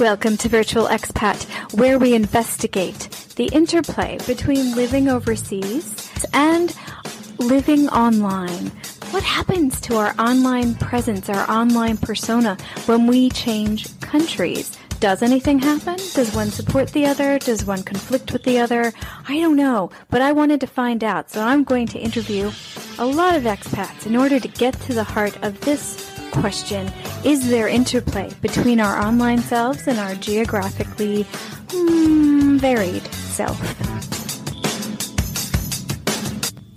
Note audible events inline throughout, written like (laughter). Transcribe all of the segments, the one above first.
Welcome to Virtual Expat, where we investigate the interplay between living overseas and living online. What happens to our online presence, our online persona, when we change countries? Does anything happen? Does one support the other? Does one conflict with the other? I don't know, but I wanted to find out, so I'm going to interview a lot of expats in order to get to the heart of this question Is there interplay between our online selves and our geographically mm, varied self?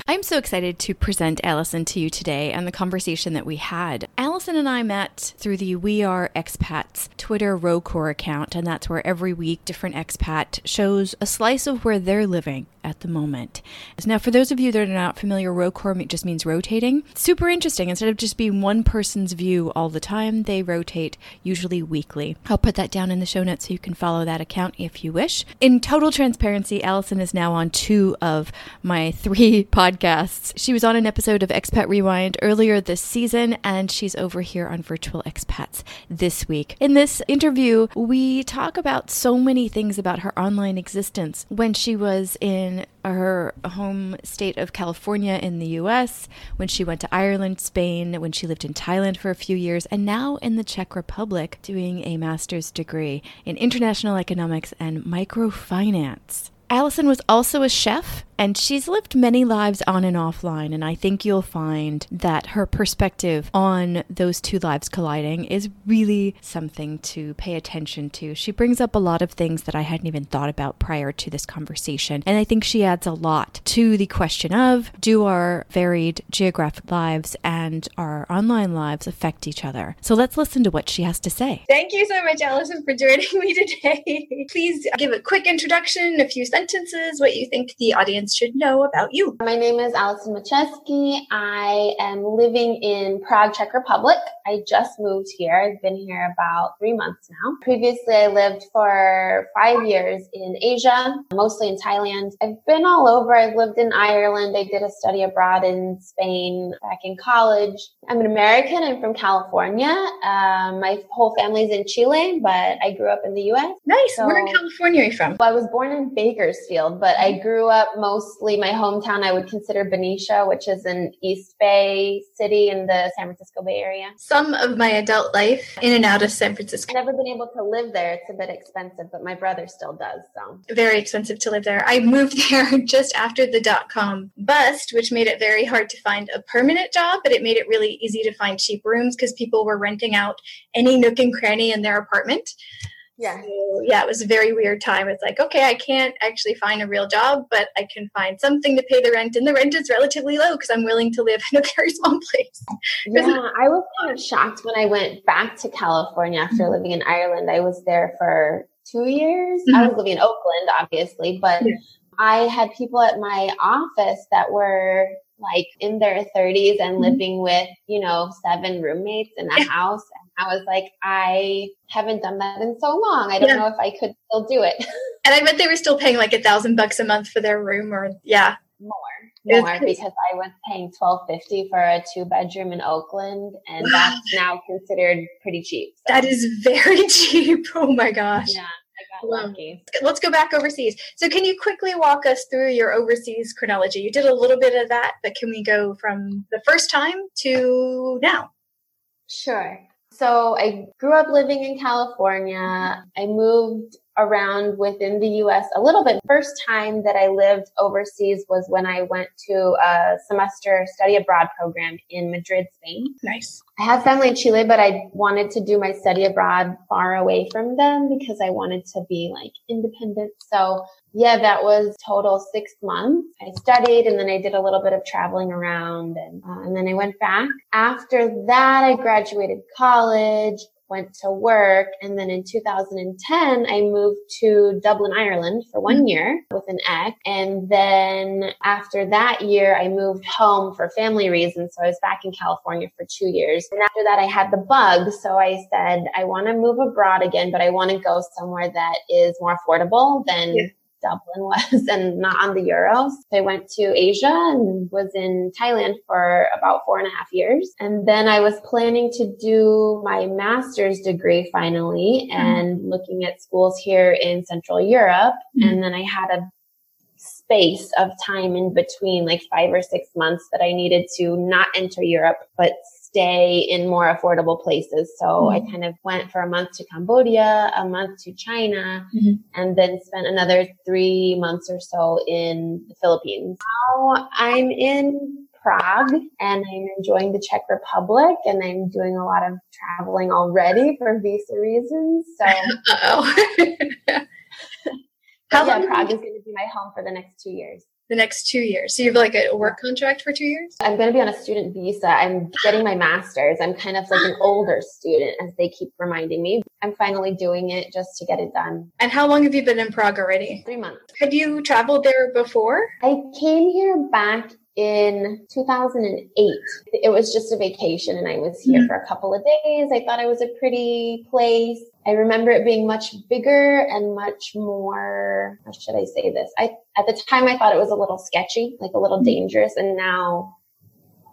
I'm so excited to present Alison to you today and the conversation that we had. Alison and I met through the We Are Expats Twitter RoCur account, and that's where every week different expat shows a slice of where they're living at the moment. Now, for those of you that are not familiar, RoCur just means rotating. Super interesting. Instead of just being one person's view all the time, they rotate usually weekly. I'll put that down in the show notes so you can follow that account if you wish. In total transparency, Alison is now on two of my (laughs) three podcasts. She was on an episode of Expat Rewind earlier this season, and she's over here on Virtual Expats this week. In this interview, we talk about so many things about her online existence when she was in her home state of California in the US, when she went to Ireland, Spain, when she lived in Thailand for a few years, and now in the Czech Republic doing a master's degree in international economics and microfinance. Alison was also a chef and she's lived many lives on and offline. And I think you'll find that her perspective on those two lives colliding is really something to pay attention to. She brings up a lot of things that I hadn't even thought about prior to this conversation. And I think she adds a lot to the question of do our varied geographic lives and our online lives affect each other? So let's listen to what she has to say. Thank you so much, Alison, for joining (laughs) me today. Please give a quick introduction, a few sentences, what you think the audience should know about you. My name is Alison Maciejewski. I am living in Prague, Czech Republic. I just moved here. I've been here about three months now. Previously, I lived for five years in Asia, mostly in Thailand. I've been all over. I've lived in Ireland. I did a study abroad in Spain back in college. I'm an American. I'm from California. Um, my whole family's in Chile, but I grew up in the U.S. Nice. So, Where in California are you from? Well, I was born in Bakersfield, but I grew up most mostly my hometown, I would consider Benicia, which is an East Bay city in the San Francisco Bay Area. Some of my adult life in and out of San Francisco. I've never been able to live there. It's a bit expensive, but my brother still does. So very expensive to live there. I moved (laughs) there just after the dot com bust, which made it very hard to find a permanent job, but it made it really easy to find cheap rooms because people were renting out any nook and cranny in their apartment. Yeah. So, yeah, it was a very weird time. It's like, okay, I can't actually find a real job, but I can find something to pay the rent, and the rent is relatively low because I'm willing to live (laughs) in a very small place. (laughs) Yeah, I was kind of shocked when I went back to California after mm-hmm. living in Ireland. I was there for two years. Mm-hmm. I was living in Oakland, obviously, but yeah. I had people at my office that were like in their 30s and mm-hmm. living with, you know, seven roommates in a house. I was like, I haven't done that in so long. I don't yeah. know if I could still do it. (laughs) and I bet they were still paying like a thousand bucks a month for their room or yeah. More. More because I was paying twelve fifty for a two bedroom in Oakland and wow. that's (gasps) now considered pretty cheap. So. That is very (laughs) cheap. Oh my gosh. Yeah lucky. Let's go back overseas. So, can you quickly walk us through your overseas chronology? You did a little bit of that, but can we go from the first time to now? Sure. So, I grew up living in California. I moved around within the US a little bit. First time that I lived overseas was when I went to a semester study abroad program in Madrid, Spain. Nice. I have family in Chile, but I wanted to do my study abroad far away from them because I wanted to be like independent. So yeah, that was total six months. I studied and then I did a little bit of traveling around and, uh, and then I went back. After that, I graduated college went to work. And then in 2010, I moved to Dublin, Ireland for one mm-hmm. year with an ex. And then after that year, I moved home for family reasons. So I was back in California for two years. And after that, I had the bug. So I said, I want to move abroad again, but I want to go somewhere that is more affordable than yeah Dublin was (laughs) and not on the euros. I went to Asia and was in Thailand for about four and a half years. And then I was planning to do my master's degree finally mm-hmm. and looking at schools here in Central Europe. Mm-hmm. And then I had a space of time in between, like five or six months that I needed to not enter Europe, but stay in more affordable places. So mm-hmm. I kind of went for a month to Cambodia, a month to China, mm-hmm. and then spent another three months or so in the Philippines. Now I'm in Prague and I'm enjoying the Czech Republic and I'm doing a lot of traveling already for visa reasons. So (laughs) (laughs) How yeah, Prague is going to be my home for the next two years the next two years. So you have like a work contract for two years? I'm going to be on a student visa. I'm getting my master's. I'm kind of like an older student, as they keep reminding me. I'm finally doing it just to get it done. And how long have you been in Prague already? Three months. Have you traveled there before? I came here back in 2008. It was just a vacation and I was here mm-hmm. for a couple of days. I thought it was a pretty place. I remember it being much bigger and much more, how should I say this? I, at the time I thought it was a little sketchy, like a little mm-hmm. dangerous. And now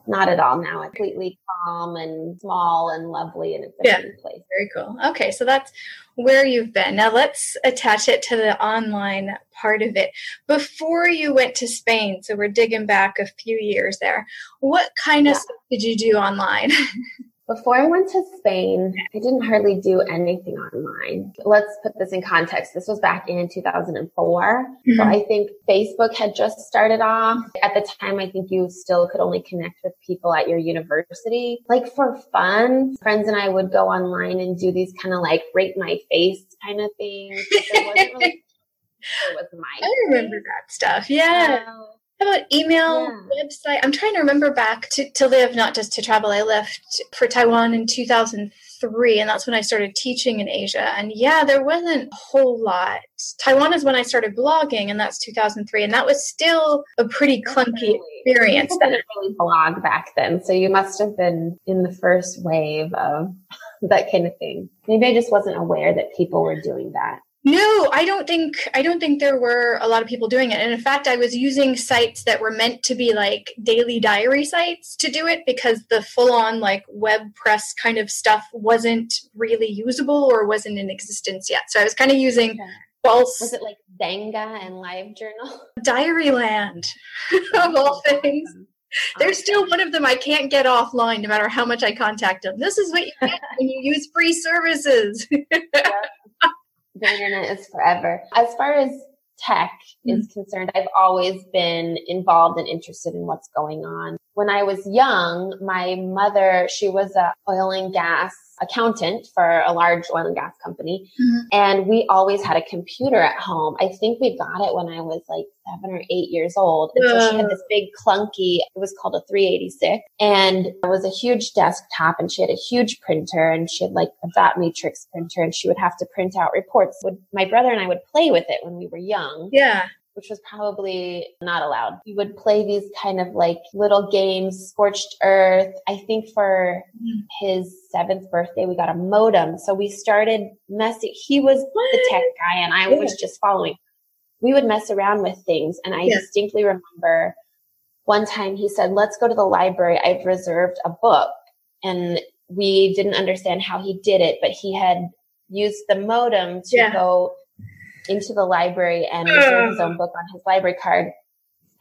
not at all now. It's completely calm and small and lovely and it's a yeah, place. Very cool. Okay, so that's where you've been. Now let's attach it to the online part of it. Before you went to Spain, so we're digging back a few years there. What kind of yeah. stuff did you do online? (laughs) Before I went to Spain, I didn't hardly do anything online. Let's put this in context. This was back in 2004. Mm-hmm. So I think Facebook had just started off. At the time, I think you still could only connect with people at your university. Like for fun, friends and I would go online and do these kind of like rate my face kind of things. There wasn't really, (laughs) it was my. I remember that stuff. Yeah. Um, how about email, yeah. website? I'm trying to remember back to, to live, not just to travel. I left for Taiwan in 2003, and that's when I started teaching in Asia. And yeah, there wasn't a whole lot. Taiwan is when I started blogging, and that's 2003, and that was still a pretty clunky experience. People didn't really blog back then, so you must have been in the first wave of (laughs) that kind of thing. Maybe I just wasn't aware that people were doing that. No, I don't think I don't think there were a lot of people doing it. And in fact, I was using sites that were meant to be like daily diary sites to do it because the full-on like WordPress kind of stuff wasn't really usable or wasn't in existence yet. So I was kind of using okay. false Was it like Xanga and Live LiveJournal? (laughs) Diaryland (laughs) of all things. There's still one of them I can't get offline no matter how much I contact them. This is what you get when you use free services. (laughs) yeah the internet is forever. As far as tech mm-hmm. is concerned, I've always been involved and interested in what's going on. When I was young, my mother, she was a oil and gas accountant for a large oil and gas company. Mm-hmm. And we always had a computer at home. I think we got it when I was like seven or eight years old. And so she had this big clunky, it was called a 386 and it was a huge desktop and she had a huge printer and she had like a dot matrix printer and she would have to print out reports. Would my brother and I would play with it when we were young. Yeah which was probably not allowed. We would play these kind of like little games, scorched earth. I think for his seventh birthday, we got a modem. So we started messing. He was the tech guy and I yeah. was just following. We would mess around with things. And I yeah. distinctly remember one time he said, let's go to the library. I've reserved a book. And we didn't understand how he did it, but he had used the modem to yeah. go into the library and reserve his own book on his library card.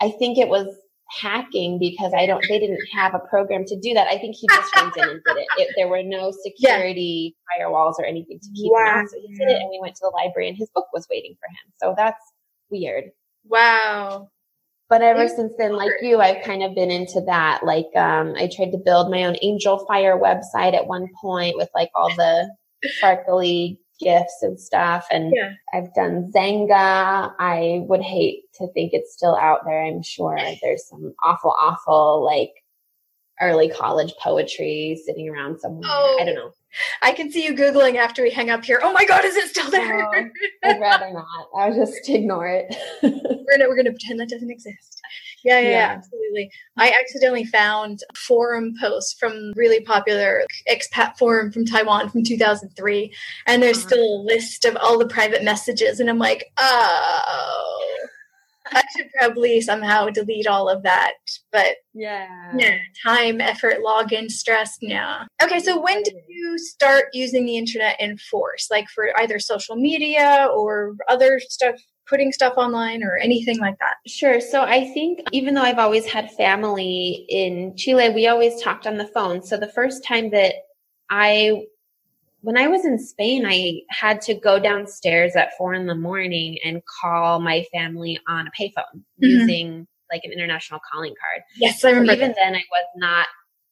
I think it was hacking because I don't, they didn't have a program to do that. I think he just went in and did it. it there were no (laughs) security yeah. firewalls or anything to keep wow. him out. So he did it and we went to the library and his book was waiting for him. So that's weird. Wow. But ever since then, like you, I've kind of been into that. Like, um, I tried to build my own Angelfire website at one point with like all the sparkly gifts and stuff. And yeah. I've done Xanga. I would hate to think it's still out there. I'm sure there's some awful, awful like early college poetry sitting around somewhere. Oh, I don't know. I can see you Googling after we hang up here. Oh my God, is it still there? I'd rather not. I'll just (laughs) ignore it. (laughs) we're, gonna, we're gonna pretend that doesn't exist. Yeah, yeah, yeah, absolutely. I accidentally found forum posts from really popular expat forum from Taiwan from 2003, and there's uh-huh. still a list of all the private messages, and I'm like, oh. I should probably somehow delete all of that, but yeah, yeah, time, effort, login, stress. Yeah. Okay, so when did you start using the internet in force, like for either social media or other stuff putting stuff online or anything like that? Sure. So I think even though I've always had family in Chile, we always talked on the phone. So the first time that I when I was in Spain, I had to go downstairs at four in the morning and call my family on a payphone mm-hmm. using like an international calling card. Yes, I remember. So even then, I was not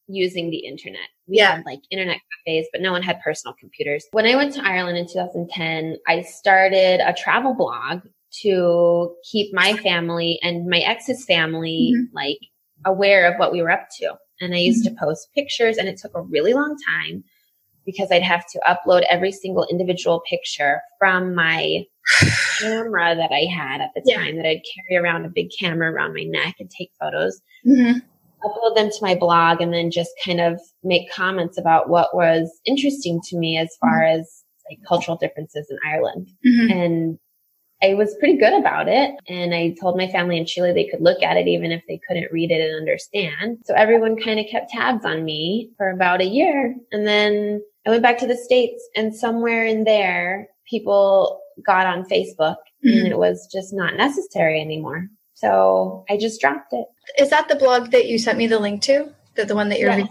using the internet. We yeah. had like internet cafes, but no one had personal computers. When I went to Ireland in 2010, I started a travel blog to keep my family and my ex's family mm-hmm. like aware of what we were up to. And I used mm-hmm. to post pictures and it took a really long time because I'd have to upload every single individual picture from my (sighs) camera that I had at the yeah. time that I'd carry around a big camera around my neck and take photos. Mm-hmm. Upload them to my blog and then just kind of make comments about what was interesting to me as far mm-hmm. as like cultural differences in Ireland. Mm-hmm. And I was pretty good about it. And I told my family in Chile they could look at it even if they couldn't read it and understand. So everyone kind of kept tabs on me for about a year. And then I went back to the States and somewhere in there, people got on Facebook mm-hmm. and it was just not necessary anymore. So I just dropped it. Is that the blog that you sent me the link to? The, the one that you're reading?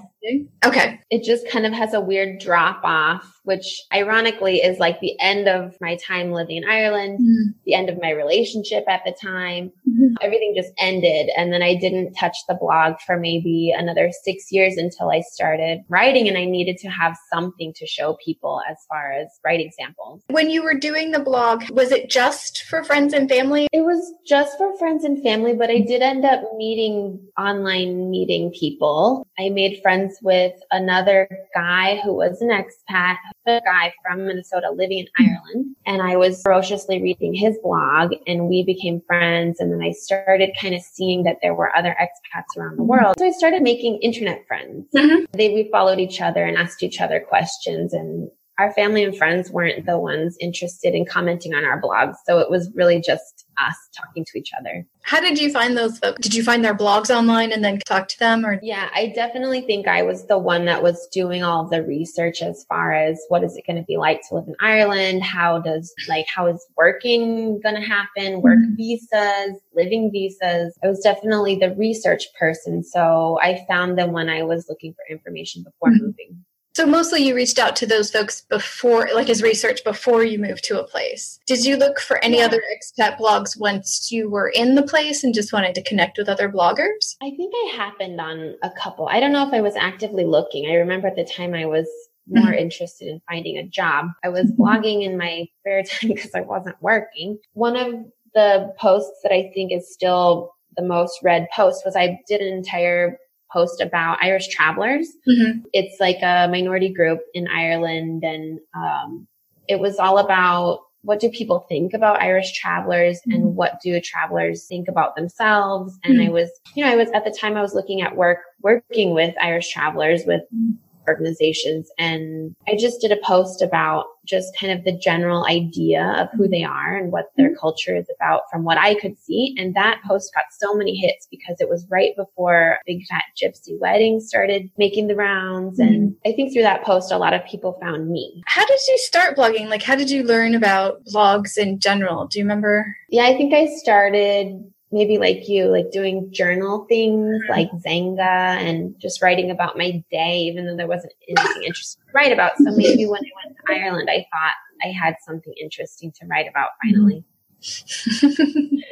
Okay. It just kind of has a weird drop off which ironically is like the end of my time living in Ireland, mm-hmm. the end of my relationship at the time. Mm-hmm. (laughs) Everything just ended. And then I didn't touch the blog for maybe another six years until I started writing and I needed to have something to show people as far as writing samples. When you were doing the blog, was it just for friends and family? It was just for friends and family, but I did end up meeting online meeting people. I made friends with another guy who was an expat a guy from Minnesota living in Ireland and I was ferociously reading his blog and we became friends. And then I started kind of seeing that there were other expats around the world. So I started making internet friends. Mm-hmm. They, we followed each other and asked each other questions and our family and friends weren't the ones interested in commenting on our blogs. So it was really just us talking to each other. How did you find those folks? Did you find their blogs online and then talk to them or Yeah, I definitely think I was the one that was doing all the research as far as what is it going to be like to live in Ireland? How does like how is working going to happen? Work mm-hmm. visas, living visas. I was definitely the research person, so I found them when I was looking for information before mm-hmm. moving. So mostly you reached out to those folks before, like as research before you moved to a place. Did you look for any yeah. other expat blogs once you were in the place and just wanted to connect with other bloggers? I think I happened on a couple. I don't know if I was actively looking. I remember at the time I was more mm-hmm. interested in finding a job. I was (laughs) blogging in my spare time (laughs) because I wasn't working. One of the posts that I think is still the most read post was I did an entire post about Irish travelers. Mm-hmm. It's like a minority group in Ireland and um, it was all about what do people think about Irish travelers mm-hmm. and what do travelers think about themselves? And mm-hmm. I was, you know, I was at the time I was looking at work, working with Irish travelers with mm-hmm organizations. And I just did a post about just kind of the general idea of who they are and what their mm-hmm. culture is about from what I could see. And that post got so many hits because it was right before Big Fat Gypsy Wedding started making the rounds. Mm-hmm. And I think through that post, a lot of people found me. How did you start blogging? Like, how did you learn about blogs in general? Do you remember? Yeah, I think I started maybe like you, like doing journal things mm-hmm. like Xanga and just writing about my day, even though there wasn't anything interesting to write about. So mm-hmm. maybe when I went to Ireland, I thought I had something interesting to write about mm-hmm. finally. (laughs)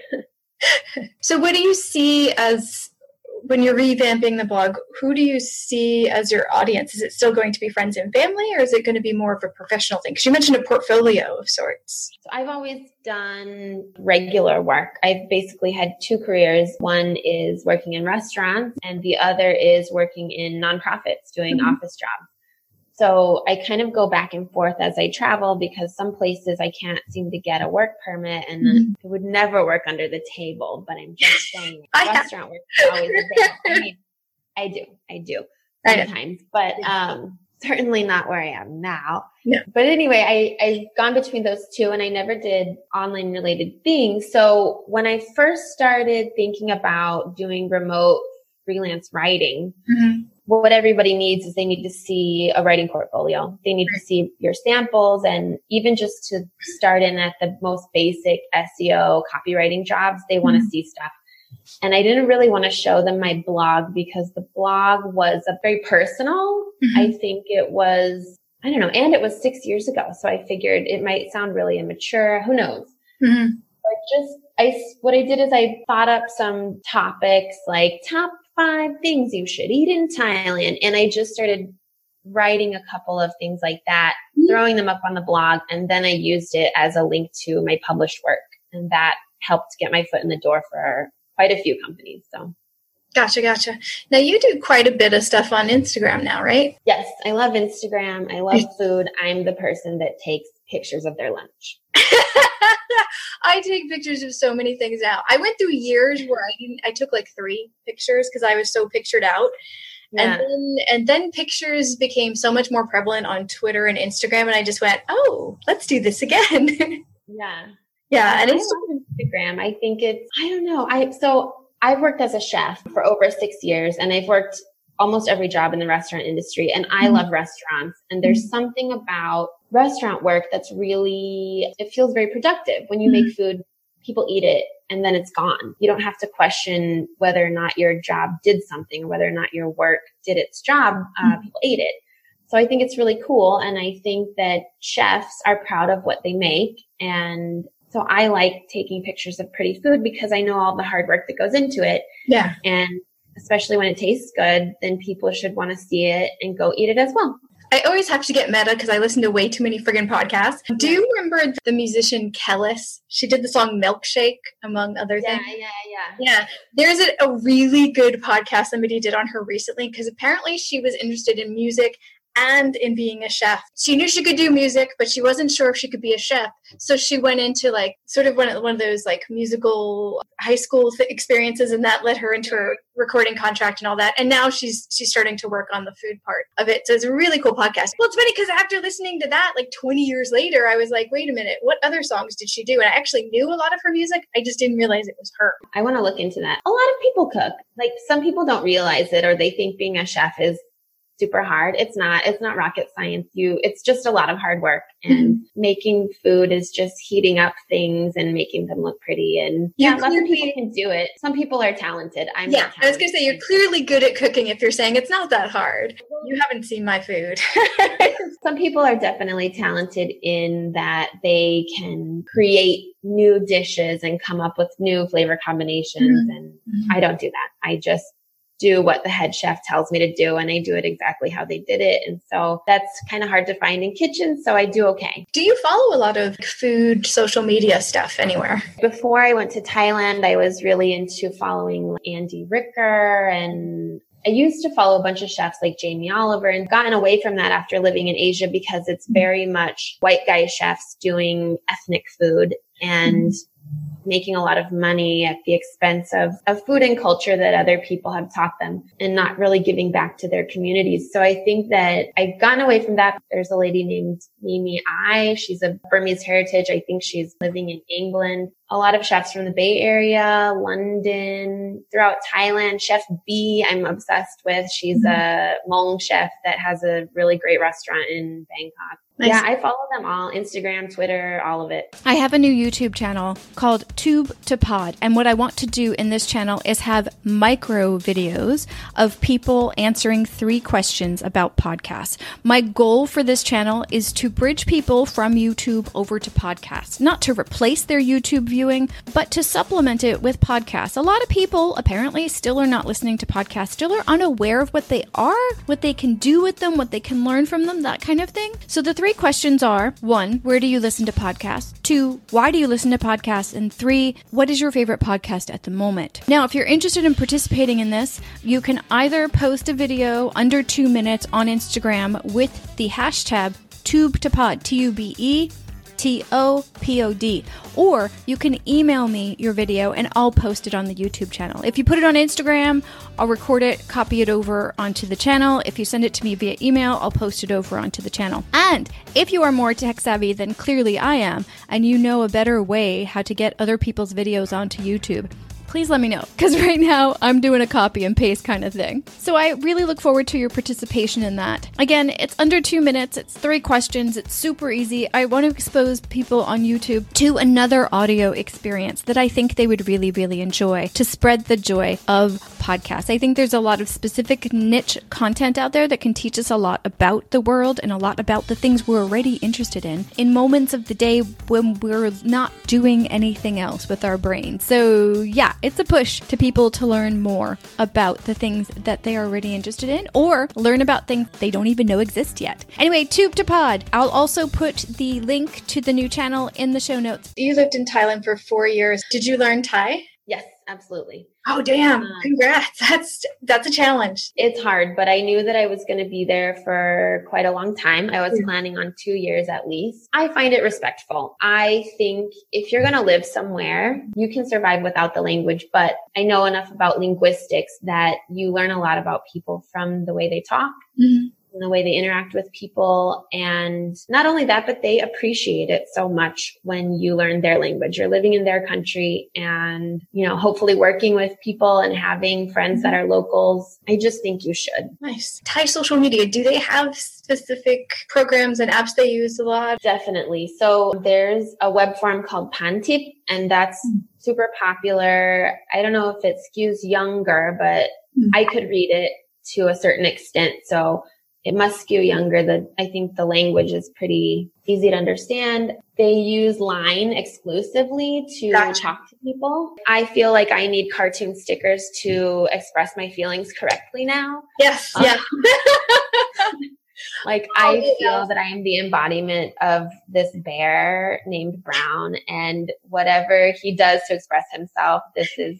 (laughs) so what do you see as when you're revamping the blog, who do you see as your audience? Is it still going to be friends and family, or is it going to be more of a professional thing? Because you mentioned a portfolio of sorts. So I've always done regular work. I've basically had two careers. One is working in restaurants, and the other is working in nonprofits, doing mm-hmm. office jobs. So I kind of go back and forth as I travel because some places I can't seem to get a work permit and mm-hmm. it would never work under the table. But I'm just (laughs) saying, restaurant work is always. (laughs) I mean, I do, I do sometimes, but um, certainly not where I am now. Yeah. But anyway, I, I've gone between those two and I never did online related things. So when I first started thinking about doing remote freelance writing, mm-hmm what everybody needs is they need to see a writing portfolio. They need to see your samples and even just to start in at the most basic SEO copywriting jobs, they want to mm-hmm. see stuff. And I didn't really want to show them my blog because the blog was a very personal. Mm-hmm. I think it was, I don't know, and it was six years ago. So I figured it might sound really immature. Who knows? Mm-hmm. But just, I, what I did is I thought up some topics like top five things you should eat in Thailand. And I just started writing a couple of things like that, mm-hmm. throwing them up on the blog. And then I used it as a link to my published work. And that helped get my foot in the door for quite a few companies. So. Gotcha, gotcha. Now you do quite a bit of stuff on Instagram now, right? Yes, I love Instagram. I love food. I'm the person that takes pictures of their lunch. (laughs) I take pictures of so many things now. I went through years where I didn't. I took like three pictures because I was so pictured out. Yeah. And then and then pictures became so much more prevalent on Twitter and Instagram, and I just went, "Oh, let's do this again." (laughs) yeah, yeah. And it's Instagram. I think it's. I don't know. I so I've worked as a chef for over six years, and I've worked almost every job in the restaurant industry, and I mm-hmm. love restaurants. And there's mm-hmm. something about restaurant work that's really, it feels very productive. When you mm-hmm. make food, people eat it and then it's gone. You don't have to question whether or not your job did something or whether or not your work did its job. Uh, mm-hmm. people ate it. So I think it's really cool. And I think that chefs are proud of what they make. And so I like taking pictures of pretty food because I know all the hard work that goes into it. Yeah. And especially when it tastes good, then people should want to see it and go eat it as well. I always have to get meta because I listen to way too many friggin' podcasts. Do you remember the musician Kelis? She did the song Milkshake, among other yeah, things. Yeah, yeah, yeah. There's a, a really good podcast somebody did on her recently because apparently she was interested in music and in being a chef. She knew she could do music, but she wasn't sure if she could be a chef. So she went into like sort of one of, one of those like musical high school th- experiences, and that led her into a recording contract and all that. And now she's she's starting to work on the food part of it. So it's a really cool podcast. Well, it's funny because after listening to that, like 20 years later, I was like, wait a minute, what other songs did she do? And I actually knew a lot of her music. I just didn't realize it was her. I want to look into that. A lot of people cook. Like some people don't realize it, or they think being a chef is super hard. It's not, it's not rocket science. You, it's just a lot of hard work and mm-hmm. making food is just heating up things and making them look pretty. And yeah, lots of people can do it. Some people are talented. I'm yeah, talented. I was going to say you're clearly good at cooking if you're saying it's not that hard. You haven't seen my food. (laughs) (laughs) Some people are definitely talented in that they can create new dishes and come up with new flavor combinations. Mm-hmm. And mm-hmm. I don't do that. I just do what the head chef tells me to do and I do it exactly how they did it. And so that's kind of hard to find in kitchens. So I do okay. Do you follow a lot of food social media stuff anywhere? Before I went to Thailand, I was really into following Andy Ricker and I used to follow a bunch of chefs like Jamie Oliver and gotten away from that after living in Asia because it's very much white guy chefs doing ethnic food and making a lot of money at the expense of, of food and culture that other people have taught them and not really giving back to their communities. So I think that I've gotten away from that. There's a lady named MiMi Aye. She's a Burmese heritage. I think she's living in England. A lot of chefs from the Bay Area, London, throughout Thailand. Chef B, I'm obsessed with. She's mm-hmm. a Hmong chef that has a really great restaurant in Bangkok. Nice. Yeah, I follow them all Instagram, Twitter, all of it. I have a new YouTube channel called Tube to Pod. And what I want to do in this channel is have micro videos of people answering three questions about podcasts. My goal for this channel is to bridge people from YouTube over to podcasts, not to replace their YouTube viewing, but to supplement it with podcasts. A lot of people apparently still are not listening to podcasts, still are unaware of what they are, what they can do with them, what they can learn from them, that kind of thing. So the three three questions are one, where do you listen to podcasts? Two, why do you listen to podcasts? And three, what is your favorite podcast at the moment? Now, if you're interested in participating in this, you can either post a video under two minutes on Instagram with the hashtag tube to pod, T U B E T O P O D. Or you can email me your video and I'll post it on the YouTube channel. If you put it on Instagram, I'll record it, copy it over onto the channel. If you send it to me via email, I'll post it over onto the channel. And if you are more tech savvy than clearly I am, and you know a better way how to get other people's videos onto YouTube, please let me know because (laughs) right now I'm doing a copy and paste kind of thing. So I really look forward to your participation in that. Again, it's under two minutes, it's three questions, it's super easy. I want to expose people on YouTube to another audio experience that I think they would really, really enjoy to spread the joy of podcasts. I think there's a lot of specific niche content out there that can teach us a lot about the world and a lot about the things we're already interested in in moments of the day when we're not doing anything else with our brain. So, yeah, it's a push to people to learn more about the things that they are already interested in or learn about things they don't even know exist yet. Anyway, Tube to Pod. I'll also put the link to the new channel in the show notes. You lived in Thailand for four years. Did you learn Thai? Yes, absolutely. Oh damn. Um, Congrats. (laughs) That's that's a challenge. It's hard, but I knew that I was going to be there for quite a long time. I was planning on 2 years at least. I find it respectful. I think if you're going to live somewhere, you can survive without the language, but I know enough about linguistics that you learn a lot about people from the way they talk. Mm-hmm and the way they interact with people. And not only that, but they appreciate it so much when you learn their language. You're living in their country and, you know, hopefully working with people and having friends that are locals. I just think you should. Nice. Thai social media, do they have specific programs and apps they use a lot? Definitely. So there's a web form called Pantip and that's mm. super popular. I don't know if it skews younger, but mm. I could read it to a certain extent. So it must skew younger. The, I think the language is pretty easy to understand. They use line exclusively to gotcha. talk to people. I feel like I need cartoon stickers to express my feelings correctly now. Yes. Um, yeah. (laughs) like I oh, feel that I am the embodiment of this bear named Brown and whatever he does to express himself, this is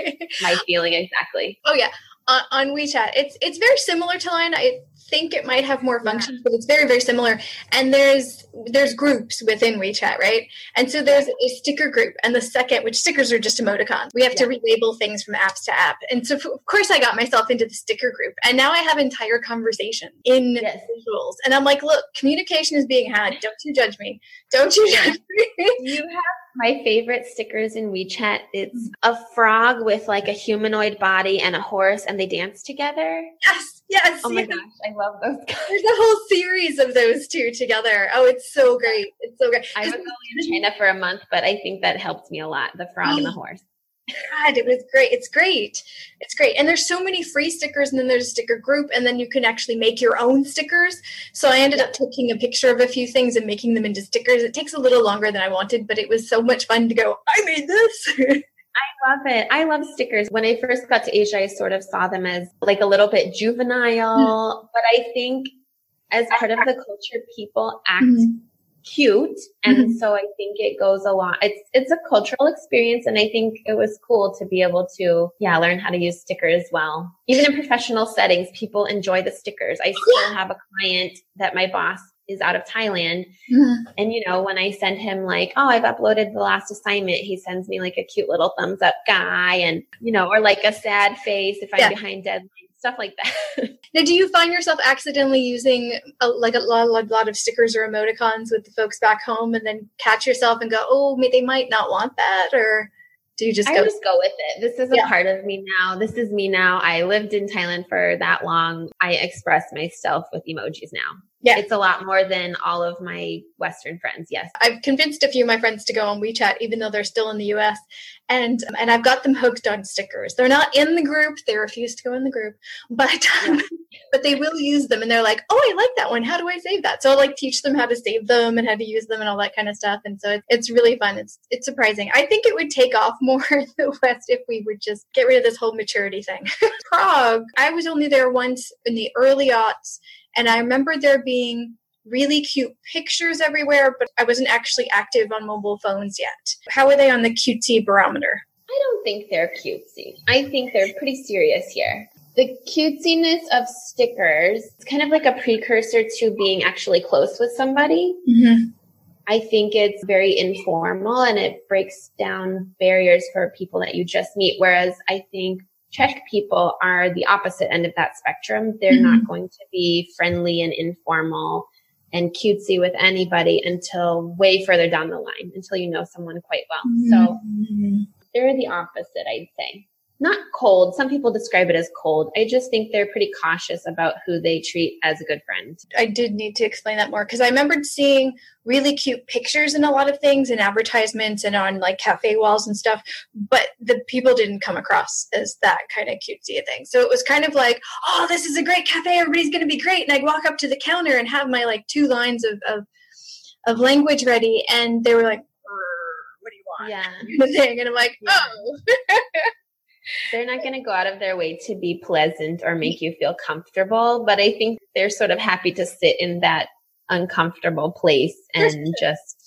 (laughs) my feeling exactly. Oh yeah. Uh, on WeChat, it's it's very similar to Line. I think it might have more functions, but it's very, very similar. And there's there's groups within WeChat, right? And so there's a sticker group, and the second, which stickers are just emoticons. We have yeah. to relabel things from apps to app. And so of course I got myself into the sticker group, and now I have entire conversation in yes. visuals. And I'm like, look, communication is being had. Don't you judge me. Don't you judge me. (laughs) you have my favorite stickers in WeChat. It's a frog with like a humanoid body and a horse, and they dance together. Yes, yes. Oh my yes. gosh, I love those. Guys. There's a whole series of those two together. Oh, it's so great! It's so great. I was only in China for a month, but I think that helped me a lot. The frog oh. and the oh, horse. God, it was great. It's great. It's great. And there's so many free stickers, and then there's a sticker group, and then you can actually make your own stickers. So I ended yeah. up taking a picture of a few things and making them into stickers. It takes a little longer than I wanted, but it was so much fun to go, I made this. (laughs) I love it. I love stickers. When I first got to Asia, I sort of saw them as like a little bit juvenile, mm-hmm. but I think as part of the culture, people act mm-hmm cute. And mm-hmm. so I think it goes a lot. It's, it's a cultural experience. And I think it was cool to be able to, yeah, learn how to use stickers well. Even in professional settings, people enjoy the stickers. I still have a client that my boss is out of Thailand. Mm-hmm. And, you know, when I send him like, oh, I've uploaded the last assignment, he sends me like a cute little thumbs up guy and, you know, or like a sad face if I'm yeah. behind deadline stuff like that. (laughs) now, do you find yourself accidentally using a, like a lot, a lot of stickers or emoticons with the folks back home, and then catch yourself and go, "Oh, they might not want that," or do you just? I go- just go with it. This is a yeah. part of me now. This is me now. I lived in Thailand for that long. I express myself with emojis now. Yeah. It's a lot more than all of my Western friends. Yes. I've convinced a few of my friends to go on WeChat, even though they're still in the US. And and I've got them hooked on stickers. They're not in the group. They refuse to go in the group, but (laughs) yeah. But they will use them. And they're like, oh, I like that one. How do I save that? So I'll like teach them how to save them and how to use them and all that kind of stuff. And so it's, it's really fun. It's it's surprising. I think it would take off (laughs) more in the West if we would just get rid of this whole maturity thing. (laughs) Prague. I was only there once in the early aughts and I remember there being really cute pictures everywhere, but I wasn't actually active on mobile phones yet. How are they on the cutesy barometer? I don't think they're cutesy. I think they're pretty serious here. The cutesiness of stickers is kind of like a precursor to being actually close with somebody. Mm-hmm. I think it's very informal and it breaks down barriers for people that you just meet. Whereas I think Czech people are the opposite end of that spectrum. They're mm-hmm. not going to be friendly and informal and cutesy with anybody until way further down the line, until you know someone quite well. Mm-hmm. So they're the opposite, I'd say not cold. Some people describe it as cold. I just think they're pretty cautious about who they treat as a good friend. I did need to explain that more because I remembered seeing really cute pictures in a lot of things and advertisements and on like cafe walls and stuff, but the people didn't come across as that kind of cutesy thing. So it was kind of like, oh, this is a great cafe. Everybody's going to be great. And I'd walk up to the counter and have my like two lines of, of, of language ready. And they were like, what do you want? Yeah. (laughs) And I'm like, yeah. oh. (laughs) they're not going to go out of their way to be pleasant or make you feel comfortable, but I think they're sort of happy to sit in that uncomfortable place and just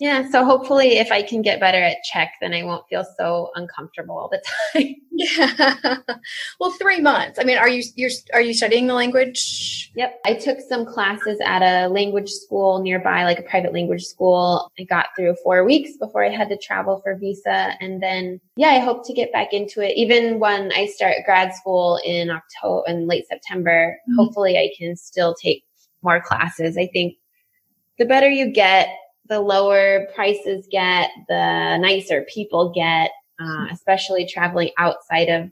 yeah, so hopefully if I can get better at Czech, then I won't feel so uncomfortable all the (laughs) time. Yeah. (laughs) well, 3 months. I mean, are you you're are you studying the language? Yep. I took some classes at a language school nearby, like a private language school. I got through 4 weeks before I had to travel for visa and then yeah, I hope to get back into it even when I start grad school in October in late September. Mm-hmm. Hopefully I can still take more classes. I think the better you get the lower prices get, the nicer people get, uh, especially traveling outside of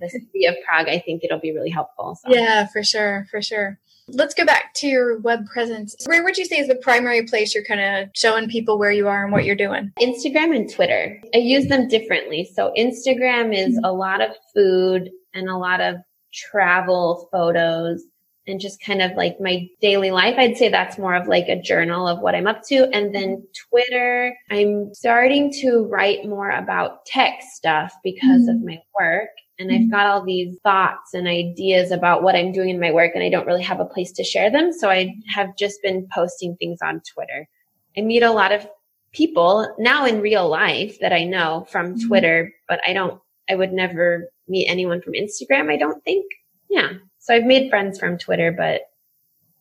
the city of Prague. I think it'll be really helpful. So. Yeah, for sure, for sure. Let's go back to your web presence. Where would you say is the primary place you're kind of showing people where you are and what you're doing? Instagram and Twitter. I use them differently. So Instagram is mm-hmm. a lot of food and a lot of travel photos and just kind of like my daily life. I'd say that's more of like a journal of what I'm up to. And then Twitter, I'm starting to write more about tech stuff because mm-hmm. of my work. And I've mm-hmm. got all these thoughts and ideas about what I'm doing in my work and I don't really have a place to share them. So I have just been posting things on Twitter. I meet a lot of people now in real life that I know from mm-hmm. Twitter, but I don't, I would never meet anyone from Instagram. I don't think. Yeah. So I've made friends from Twitter, but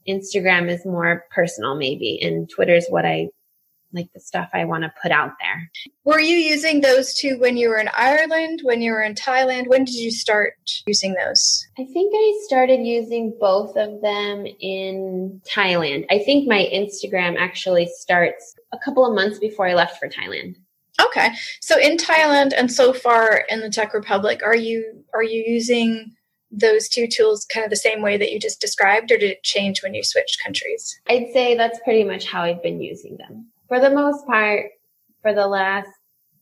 Instagram is more personal maybe. And Twitter is what I like the stuff I want to put out there. Were you using those two when you were in Ireland, when you were in Thailand? When did you start using those? I think I started using both of them in Thailand. I think my Instagram actually starts a couple of months before I left for Thailand. Okay. So in Thailand and so far in the Czech Republic, are you are you using those two tools kind of the same way that you just described, or did it change when you switched countries? I'd say that's pretty much how I've been using them. For the most part, for the last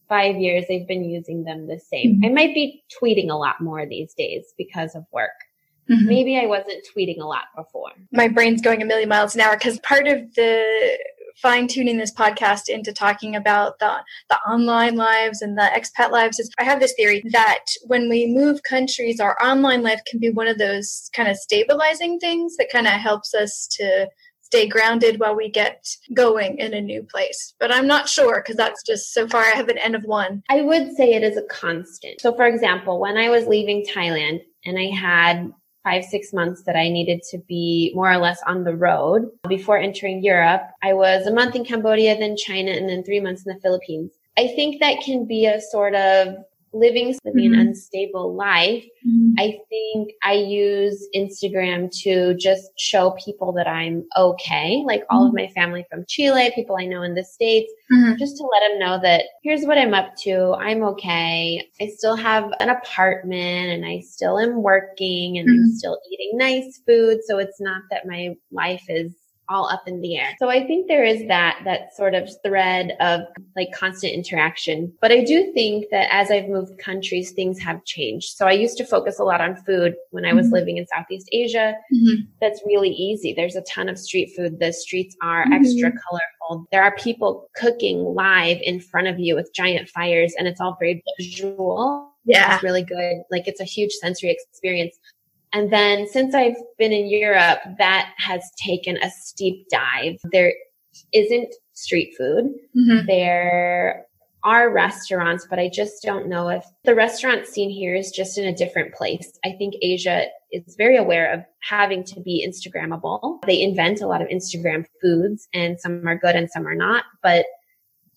five years, I've been using them the same. Mm-hmm. I might be tweeting a lot more these days because of work. Mm-hmm. Maybe I wasn't tweeting a lot before. My brain's going a million miles an hour because part of the fine tuning this podcast into talking about the, the online lives and the expat lives is I have this theory that when we move countries, our online life can be one of those kind of stabilizing things that kind of helps us to stay grounded while we get going in a new place. But I'm not sure because that's just so far I have an N of one. I would say it is a constant. So, for example, when I was leaving Thailand and I had five, six months that I needed to be more or less on the road before entering Europe. I was a month in Cambodia, then China, and then three months in the Philippines. I think that can be a sort of living, living mm-hmm. an unstable life, mm-hmm. I think I use Instagram to just show people that I'm okay. Like all mm-hmm. of my family from Chile, people I know in the States, mm-hmm. just to let them know that here's what I'm up to. I'm okay. I still have an apartment and I still am working and I'm mm-hmm. still eating nice food. So it's not that my life is all up in the air. So I think there is that, that sort of thread of like constant interaction. But I do think that as I've moved countries, things have changed. So I used to focus a lot on food when I was mm-hmm. living in Southeast Asia. Mm-hmm. That's really easy. There's a ton of street food. The streets are mm-hmm. extra colorful. There are people cooking live in front of you with giant fires and it's all very visual. Yeah. It's really good. Like it's a huge sensory experience. And then since I've been in Europe, that has taken a steep dive. There isn't street food. Mm-hmm. There are restaurants, but I just don't know if the restaurant scene here is just in a different place. I think Asia is very aware of having to be Instagrammable. They invent a lot of Instagram foods and some are good and some are not, but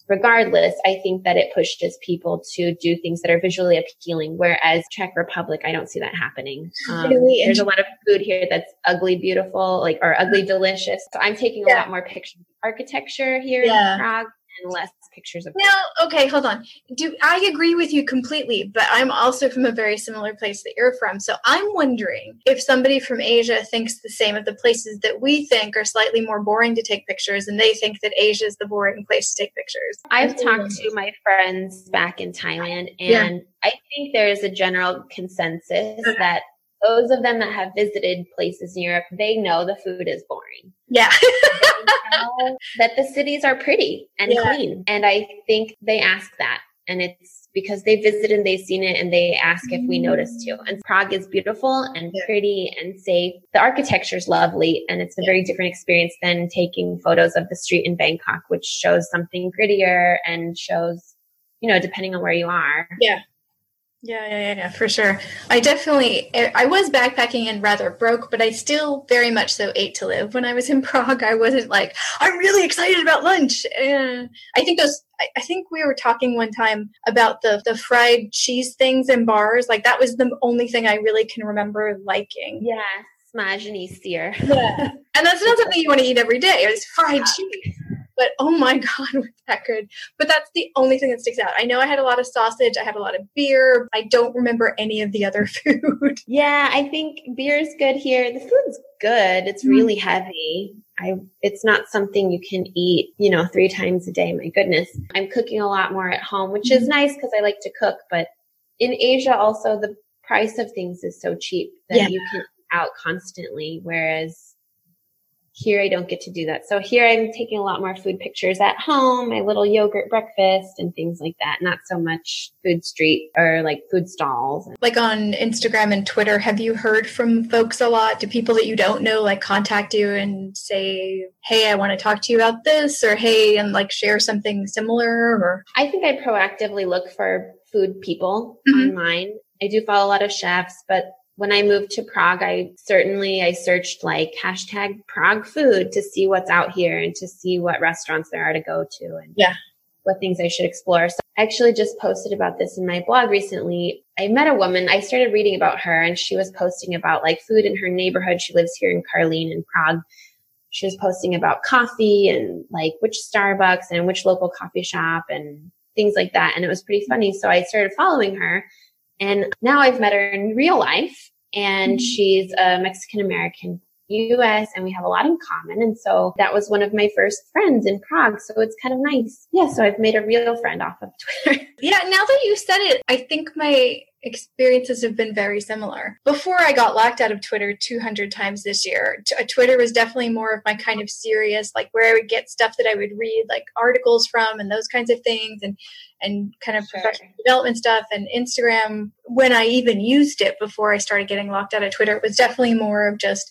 regardless, I think that it pushes people to do things that are visually appealing. Whereas Czech Republic, I don't see that happening. Um, really there's a lot of food here that's ugly, beautiful, like, or ugly, delicious. So I'm taking a lot more pictures of architecture here yeah. in Prague and less pictures of now okay hold on do i agree with you completely but i'm also from a very similar place that you're from so i'm wondering if somebody from asia thinks the same of the places that we think are slightly more boring to take pictures and they think that asia is the boring place to take pictures i've talked to my friends back in thailand and yeah. i think there is a general consensus okay. that those of them that have visited places in Europe, they know the food is boring. Yeah. (laughs) that the cities are pretty and yeah. clean. And I think they ask that. And it's because they visited and they've seen it and they ask if we mm. notice too. And Prague is beautiful and yeah. pretty and safe. The architecture is lovely and it's a very different experience than taking photos of the street in Bangkok, which shows something prettier and shows, you know, depending on where you are. Yeah. Yeah, yeah, yeah, for sure. I definitely, I was backpacking and rather broke, but I still very much so ate to live. When I was in (laughs) Prague, I wasn't like, I'm really excited about lunch. Uh, I think those, I think we were talking one time about the the fried cheese things in bars. Like that was the only thing I really can remember liking. Yeah, smažený sýr. Yeah, and that's not something you want to eat every day. It's fried (laughs) cheese but oh my (laughs) god was that good but that's the only thing that sticks out i know i had a lot of sausage i had a lot of beer i don't remember any of the other (laughs) food yeah i think beer is good here the food's good it's mm-hmm. really heavy I, it's not something you can eat, you know, three times a day. My goodness. I'm cooking a lot more at home, which is mm-hmm. nice because I like to cook. But in Asia, also the price of things is so cheap that yeah. you can out constantly. Whereas here I don't get to do that. So here I'm taking a lot more food pictures at home, my little yogurt breakfast and things like that. Not so much food street or like food stalls. Like on Instagram and Twitter, have you heard from folks a lot? Do people that you don't know like contact you and say, Hey, I want to talk to you about this or Hey, and like share something similar or? I think I proactively look for food people mm-hmm. online. I do follow a lot of chefs, but when I moved to Prague, I certainly I searched like hashtag Prague food to see what's out here and to see what restaurants there are to go to and yeah. what things I should explore. So I actually just posted about this in my blog recently. I met a woman, I started reading about her and she was posting about like food in her neighborhood. She lives here in Karlín in Prague. She was posting about coffee and like which Starbucks and which local coffee shop and things like that. And it was pretty funny. So I started following her and now I've met her in real life and mm-hmm. she's a Mexican American US and we have a lot in common. And so that was one of my first friends in Prague. So it's kind of nice. Yeah. So I've made a real friend off of (laughs) Twitter. yeah. Now that you said it, I think my experiences have been very similar. Before I got locked out of Twitter 200 times this year, t- uh, Twitter was definitely more of my kind of serious, like where I would get stuff that I would read, like articles from and those kinds of things, and and kind of sure. professional development stuff. And Instagram, when I even used it before I started getting locked out of Twitter, it was definitely more of just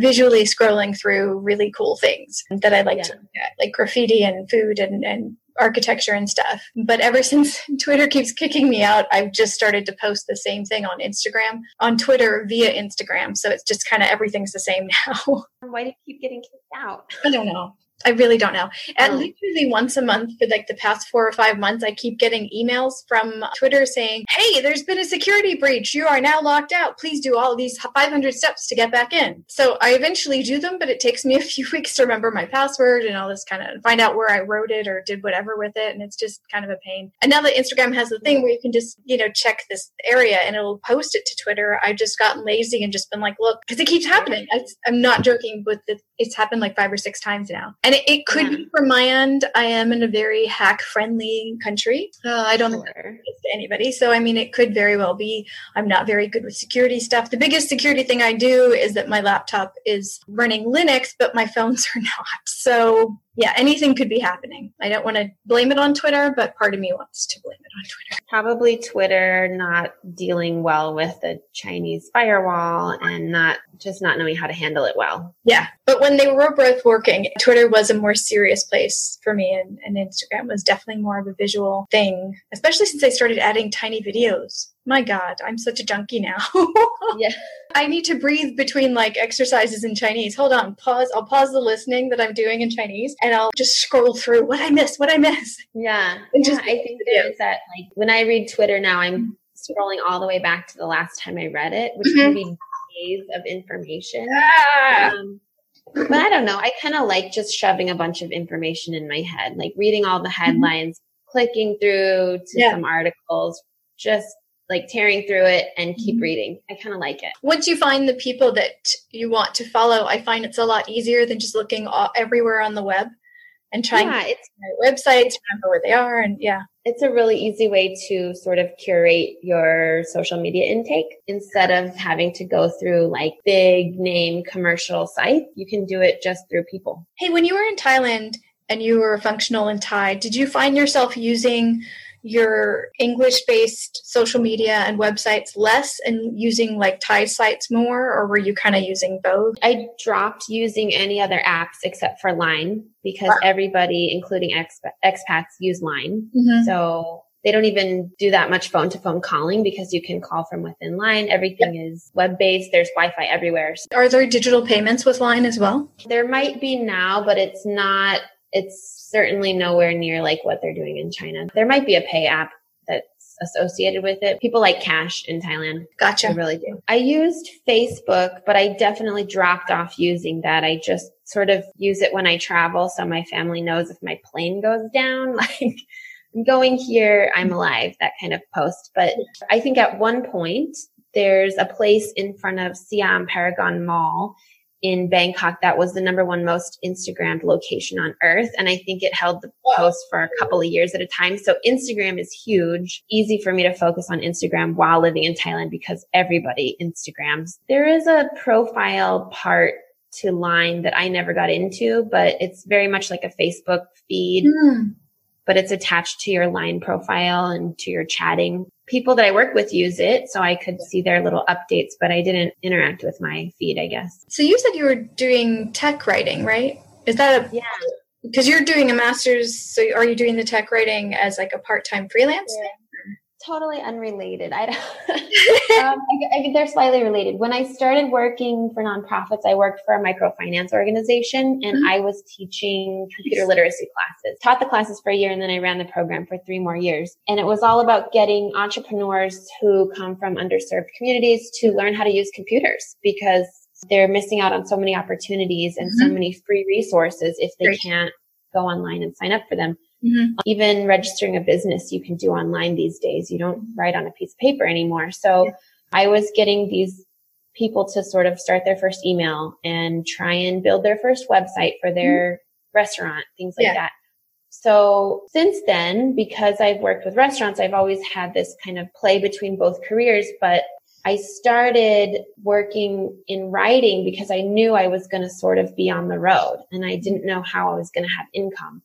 visually scrolling through really cool things that I like yeah. to look at, like graffiti and food and, and architecture and stuff. But ever (laughs) since Twitter keeps kicking me out, I've just started to post the same thing on Instagram, on Twitter via Instagram. So it's just kind of everything's the same (laughs) now. Why do you keep getting kicked out? I don't know. I really don't know. At mm. oh. literally once a month for like the past four or five months, I keep getting emails from Twitter saying, Hey, there's been a security breach. You are now locked out. Please do all these 500 steps to get back in. So I eventually do them, but it takes me (laughs) a few weeks to remember my password and all this kind of find out where I wrote it or did whatever with it. And it's just kind of a pain. And now that Instagram has the thing where you can just, you know, check this area and it'll post it to Twitter, I've just gotten lazy and just been like, look, because it keeps happening. I, am not joking, but it's happened like five or six times now. And it, it could yeah. be from my end. I am in a very hack friendly country. Uh, I don't sure. think to anybody. So, I mean, it could very well be I'm not very good with security stuff. The biggest security thing I do is that my laptop is running Linux, but my phones (laughs) are not. So, yeah, anything could be happening. I don't want to blame it on Twitter, but part of me wants to blame it on Twitter. Probably Twitter not dealing well with the Chinese firewall and not just not knowing how to handle it well. Yeah. But when they were both working, Twitter was a more serious place for me and, and Instagram was definitely more of a visual thing, especially since I started adding tiny videos my God, I'm such a junkie now. (laughs) yeah. I need to breathe between like exercises in Chinese. Hold on, pause. I'll pause the listening that I'm doing in Chinese and I'll just scroll through what I miss, what I miss. Yeah. (laughs) And yeah, just I think there is that like when I read Twitter now, I'm scrolling all the way back to the last time I read it, which mm-hmm. can be days of information. Um, but I don't know. I kind of like just shoving a bunch of information in my head, like reading all the mm-hmm. headlines, mm-hmm. clicking through to yeah. some articles, just like tearing through it and keep mm-hmm. reading. I kind of like it. Once you find the people that you want to follow, I find it's a lot easier than just looking all, everywhere on the web and trying yeah, it's websites, remember where they are, and yeah. It's a really easy way to sort of curate your social media intake instead of having to go through like big name commercial sites. You can do it just through people. Hey, when you were in Thailand and you were functional in Thai, did you find yourself using your English based social media and websites less and using like Thai sites more, or were you kind of using both? I dropped using any other apps except for Line because wow. everybody, including exp- expats, use Line. Mm-hmm. So they don't even do that much phone to phone calling because you can call from within line. Everything yep. is web based. There's Wi Fi everywhere. Are there digital payments with line as well? There might be now, but it's not it's certainly nowhere near like what they're doing in China. There might be a pay app that's associated with it. People like cash in Thailand. Gotcha. I really do. I used Facebook, but I definitely dropped off using that. I just sort of use it when I travel so my family knows if my plane goes down. (laughs) Like, I'm going here, I'm alive, that kind of post. But I think at one point, there's a place in front of Siam Paragon Mall in Bangkok that was the number one most Instagrammed location on earth. And I think it held the post for a couple of years at a time. So Instagram is huge. Easy for me to focus on Instagram while living in Thailand because everybody Instagrams. There is a profile part to line that I never got into, but it's very much like a Facebook feed. Mm but it's attached to your line profile and to your chatting. People that I work with use it, so I could see their little updates, but I didn't interact with my feed, I guess. So you said you were doing tech writing, right? Is that a yeah? Because you're doing a master's, so are you doing the tech writing as like a part-time freelance? Yeah totally unrelated. I don't. (laughs) (laughs) um, I, I, they're slightly related. When I started working for nonprofits, I worked for a microfinance organization, and mm-hmm. I was teaching computer literacy classes. Taught the classes for a year, and then I ran the program for three more years. And it was all about getting entrepreneurs who come from underserved communities to learn how to use computers because they're missing out on so many opportunities and mm-hmm. so many free resources if they Great. can't go online and sign up for them. Mm-hmm. Even registering a business you can do online these days. You don't write on a piece of paper anymore. So yeah. I was getting these people to sort of start their first email and try and build their first website for their mm-hmm. restaurant, things like yeah. that. So since then, because I've worked with restaurants, I've always had this kind of play between both careers, but I started working in writing because I knew I was going to sort of be on the road and I didn't know how I was going to have income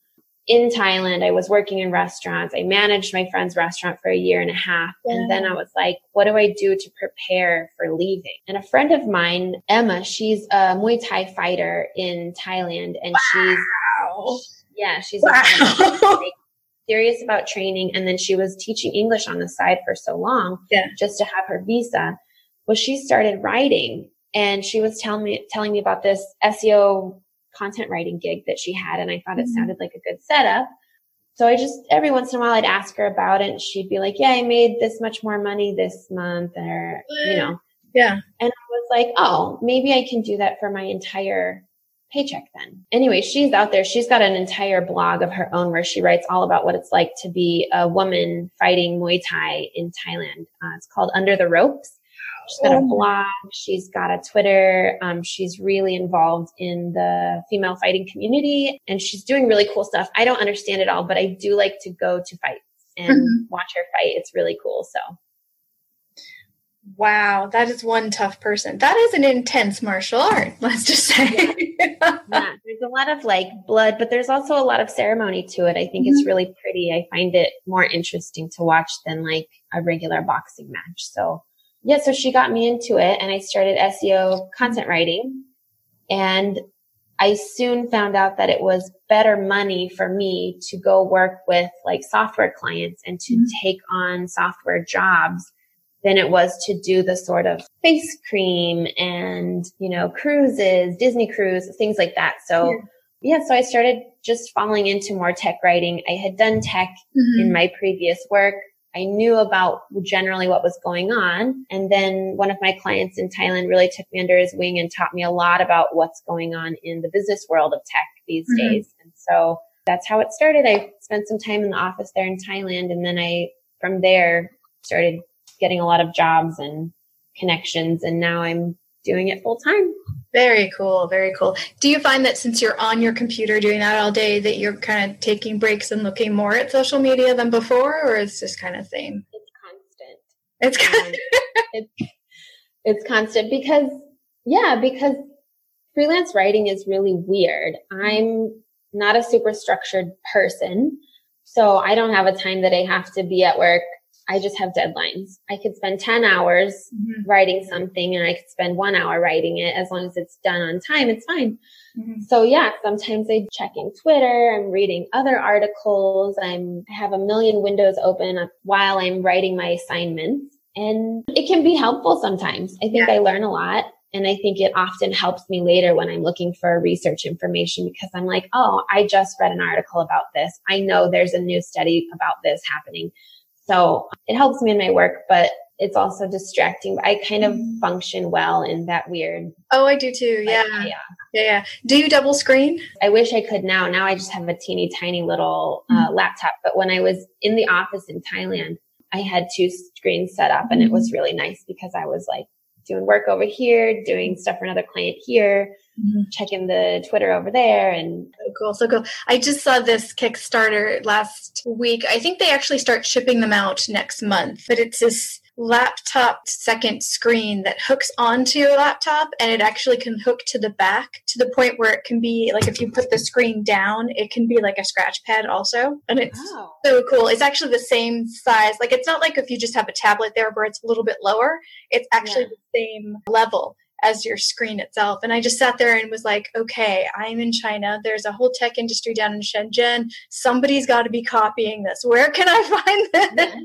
in Thailand, I was working in restaurants. I managed my friend's restaurant for a year and a half. Yeah. And then I was like, what do I do to prepare for leaving? And a friend of mine, Emma, she's a Muay Thai fighter in Thailand. And wow. she's, yeah, she's wow. (laughs) serious about training. And then she was teaching English on the side for so long yeah. just to have her visa. Well, she started writing and she was telling me, telling me about this SEO content writing gig that she had. And I thought it mm-hmm. sounded like a good setup. So I just, every once in a while, I'd ask her about it and she'd be like, yeah, I made this much more money this month or, you know. Yeah. And I was like, oh, maybe I can do that for my entire paycheck then. Anyway, she's out there. She's got an entire blog of her own where she writes all about what it's like to be a woman fighting Muay Thai in Thailand. Uh, it's called Under the Ropes. She's got a oh. blog. She's got a Twitter. Um, she's really involved in the female fighting community and she's doing really cool stuff. I don't understand it all, but I do like to go to fights and mm-hmm. watch her fight. It's really cool. So. Wow, that is one tough person. That is an intense martial art, (laughs) let's just say. yeah. yeah. there's a lot of like blood, but there's also a lot of ceremony to it. I think mm-hmm. it's really pretty. I find it more interesting to watch than like a regular boxing match. So, yeah, so she got me into it and I started SEO content writing. And I soon found out that it was better money for me to go work with like software clients and to mm-hmm. take on software jobs than it was to do the sort of face cream and, you know, cruises, Disney cruise, things like that. So yeah, yeah so I started just falling into more tech writing. I had done tech mm-hmm. in my previous work. I knew about generally what was going on. And then one of my clients in Thailand really took me under his wing and taught me a lot about what's going on in the business world of tech these mm-hmm. days. And so that's how it started. I spent some time in the office there in Thailand. And then I, from there, started getting a lot of jobs and connections. And now I'm doing it full time. Very cool. Very cool. Do you find that since you're on your computer doing that all day, that you're kind of taking breaks and looking more at social media than before, or is this kind of same? It's constant. It's constant. Um, it's, it's constant because, yeah, because freelance writing is really weird. I'm not a super structured person. So I don't have a time that I have to be at work I just have deadlines. I could spend 10 hours mm-hmm. writing something and I could spend one hour writing it. As long as it's done on time, it's fine. Mm-hmm. So yeah, sometimes I'm checking Twitter. I'm reading other articles. I'm, I have a million windows open while I'm writing my assignments and it can be helpful sometimes. I think yeah. I learn a lot. And I think it often helps me later when I'm looking for research information because I'm like, oh, I just read an article about this. I know there's a new study about this happening. So it helps me in my work, but it's also distracting. I kind of mm. function well in that weird. Oh, I do too. Yeah. yeah. Yeah. Yeah. Do you double screen? I wish I could now. Now I just have a teeny tiny little uh, mm. laptop. But when I was in the office in Thailand, I had two screens set up and it was mm. really nice because I was like doing work over here, doing stuff for another client here, mm-hmm. checking the Twitter over there and so cool, so cool. I just saw this Kickstarter last week. I think they actually start shipping them out next month, but it's this laptop second screen that hooks onto your laptop and it actually can hook to the back to the point where it can be like if you put the screen down it can be like a scratch pad also and it's oh. so cool it's actually the same size like it's not like if you just have a tablet there where it's a little bit lower it's actually yeah. the same level as your screen itself. And I just sat there and was like, okay, I'm in China. There's a whole tech industry down in Shenzhen. Somebody's got to be copying this. Where can I (laughs) find this?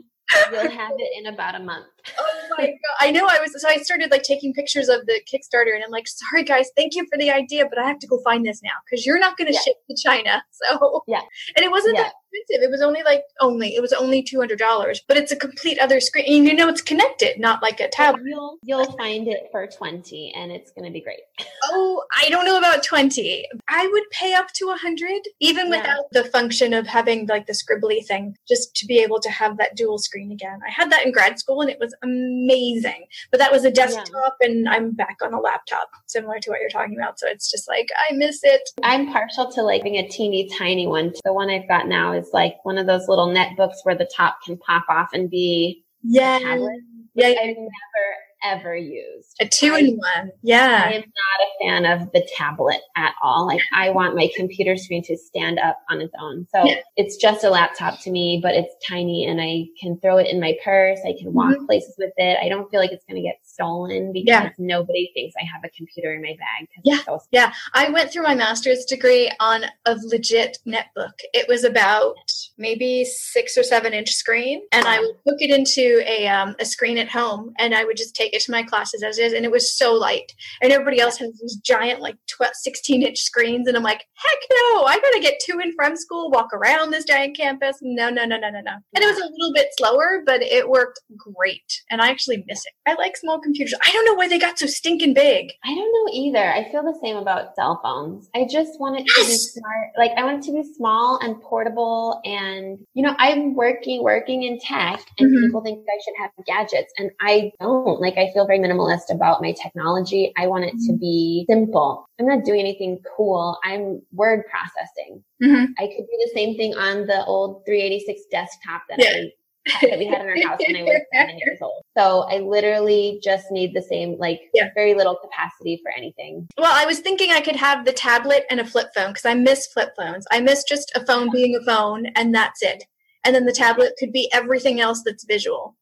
You'll have it in about a month. Oh my god! I know. I was so I started like taking pictures of the Kickstarter, and I'm like, sorry guys, thank you for the idea, but I have to go find this now because you're not going to yeah. ship to China. (laughs) So yeah, and it wasn't yeah. that expensive. It was only like only it was only two hundred dollars, but it's a complete other screen. And you know, it's connected, not like a tablet. You'll you'll find it for twenty, and it's going to be great. (laughs) oh, I don't know about twenty. I would pay up to a hundred, even yeah. without the function of having like the scribbly thing, just to be able to have that dual screen again. I had that in grad school, and it was amazing. But that was a desktop, yeah. and I'm back on a laptop, similar to what you're talking about. So it's just like I miss it. I'm partial to like being a teeny tiny one. The one I've got now is like one of those little netbooks where the top can pop off and be yeah. Yeah, I've never ever used. A two in one. Yeah. I am not a fan of the tablet at all. Like I want my computer screen to stand up on its own. So yeah. it's just a laptop to me, but it's tiny and I can throw it in my purse. I can walk mm-hmm. places with it. I don't feel like it's going to get stolen because yeah. nobody thinks I have a computer in my bag. Yeah. So yeah. I went through my master's degree on a legit netbook. It was about maybe six or seven inch screen and I would hook it into a, um, a screen at home and I would just take it to my classes as is, and it was so light. And everybody else has these giant, like 12, 16 inch screens, and I'm like, heck no! I gotta get to and from school, walk around this giant campus. No, no, no, no, no, no. And it was a little bit slower, but it worked great, and I actually miss it. I like small computers. I don't know why they got so stinking big. I don't know either. I feel the same about cell phones. I just want it yes. to be smart. Like I want it to be small and portable, and you know, I'm working working in tech, and mm-hmm. people think I should have gadgets, and I don't. Like I feel very minimalist about my technology. I want it to mm-hmm. be simple. I'm not doing anything cool. I'm word processing. Mm-hmm. I could do the same thing on the old 386 desktop that yeah. I that we had in our house when I was (laughs) seven years old. So I literally just need the same, like yeah. very little capacity for anything. Well, I was thinking I could have the tablet and a flip phone because I miss flip phones. I miss just a phone being a phone and that's it. And then the tablet could be everything else that's visual.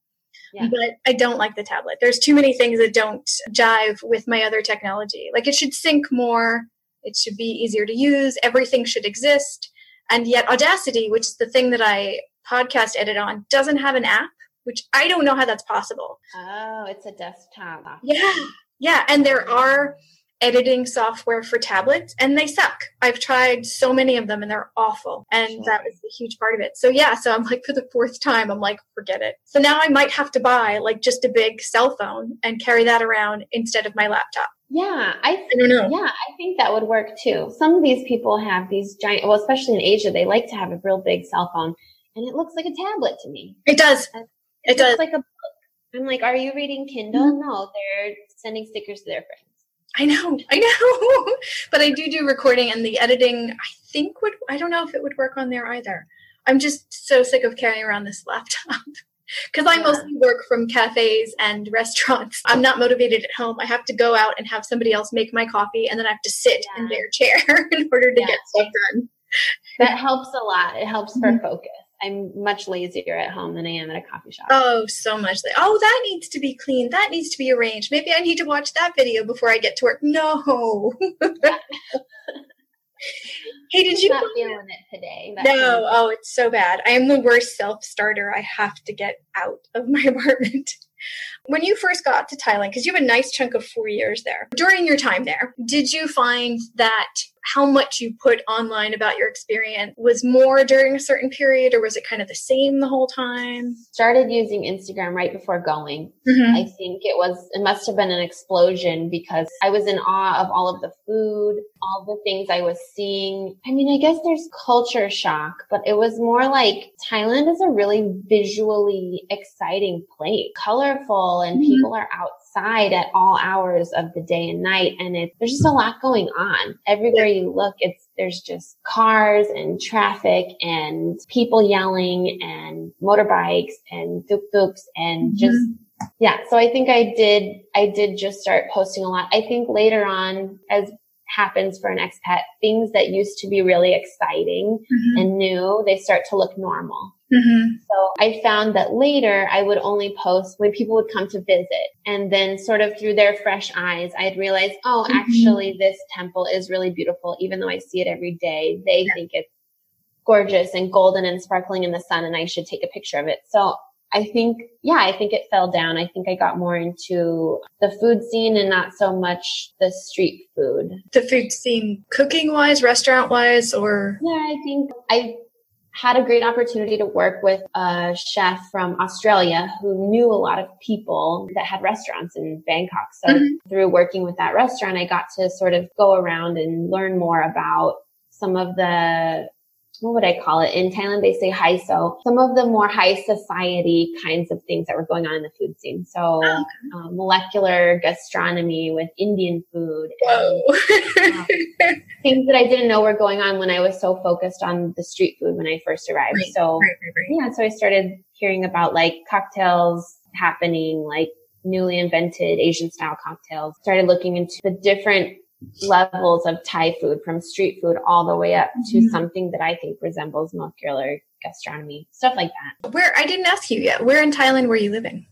Yeah. But I don't like the tablet. There's too many things that don't jive with my other technology. Like it should sync more, it should be easier to use, everything should exist. And yet Audacity, which is the thing that I podcast edit on, doesn't have an app, which I don't know how that's possible. Oh, it's a desktop. Yeah. Yeah. And there are editing software for tablets and they suck. I've tried so many of them and they're awful. And sure. that was a huge part of it. So yeah, so I'm like for the fourth time, I'm like, forget it. So now I might have to buy like just a big cell phone and carry that around instead of my laptop. Yeah, I, th- I don't know. Yeah, I think that would work too. Some of these people have these giant, well, especially in Asia, they like to have a real big cell phone and it looks like a tablet to me. It does. It, it does. like a book. I'm like, are you reading Kindle? Mm-hmm. No, they're sending stickers to their friends. I know, I know. (laughs) but I do do recording and the editing, I think would, I don't know if it would work on there either. I'm just so sick of carrying around this laptop (laughs) because I yeah. mostly work from cafes and restaurants. I'm not motivated at home. I have to go out and have somebody else make my coffee and then I have to sit yeah. in their (laughs) chair in order to yeah. get stuff done. That helps a lot. It helps for mm-hmm. focus. I'm much lazier at home than I am at a coffee shop. Oh, so much. Oh, that needs to be clean. That needs to be arranged. Maybe I need to watch that video before I get to work. No. (laughs) hey, did you not feeling it today? No. Um, oh, it's so bad. I am the worst self starter. I have to get out of my (laughs) apartment. When you first got to Thailand, because you have a nice chunk of four years there, during your time there, did you find that how much you put online about your experience was more during a certain period or was it kind of the same the whole time? Started using Instagram right before going. Mm-hmm. I think it was, it must have been an explosion because I was in awe of all of the food, all the things I was seeing. I mean, I guess there's culture shock, but it was more like Thailand is a really visually exciting place, colorful and mm-hmm. people are out outside at all hours of the day and night. And it, there's just a lot going on. Everywhere you look, it's, there's just cars and traffic and people yelling and motorbikes and tuk-tuks and mm-hmm. just yeah so i think i did i did just start posting a lot i think later on as happens for an expat things that used to be really exciting mm-hmm. and new they start to look normal Mm-hmm. So I found that later I would only post when people would come to visit. And then sort of through their fresh eyes, I'd realize, oh, mm-hmm. actually this temple is really beautiful. Even though I see it every day, they yeah. think it's gorgeous and golden and sparkling in the sun and I should take a picture of it. So I think, yeah, I think it fell down. I think I got more into the food scene and not so much the street food. The food scene, cooking wise, restaurant wise, or? Yeah, I think I had a great opportunity to work with a chef from Australia who knew a lot of people that had restaurants in Bangkok. So mm-hmm. through working with that restaurant, I got to sort of go around and learn more about some of the what would I call it? In Thailand, they say high. So some of the more high society kinds of things that were going on in the food scene. So oh, um, molecular gastronomy with Indian food. And, um, things that I didn't know were going on when I was so focused on the street food when I first arrived. Right, so right, right, yeah, so I started hearing about like cocktails happening, like newly invented Asian style cocktails. Started looking into the different levels of Thai food from street food all the way up to mm-hmm. something that I think resembles molecular gastronomy, stuff like that. Where I didn't ask you yet, where in Thailand were you living?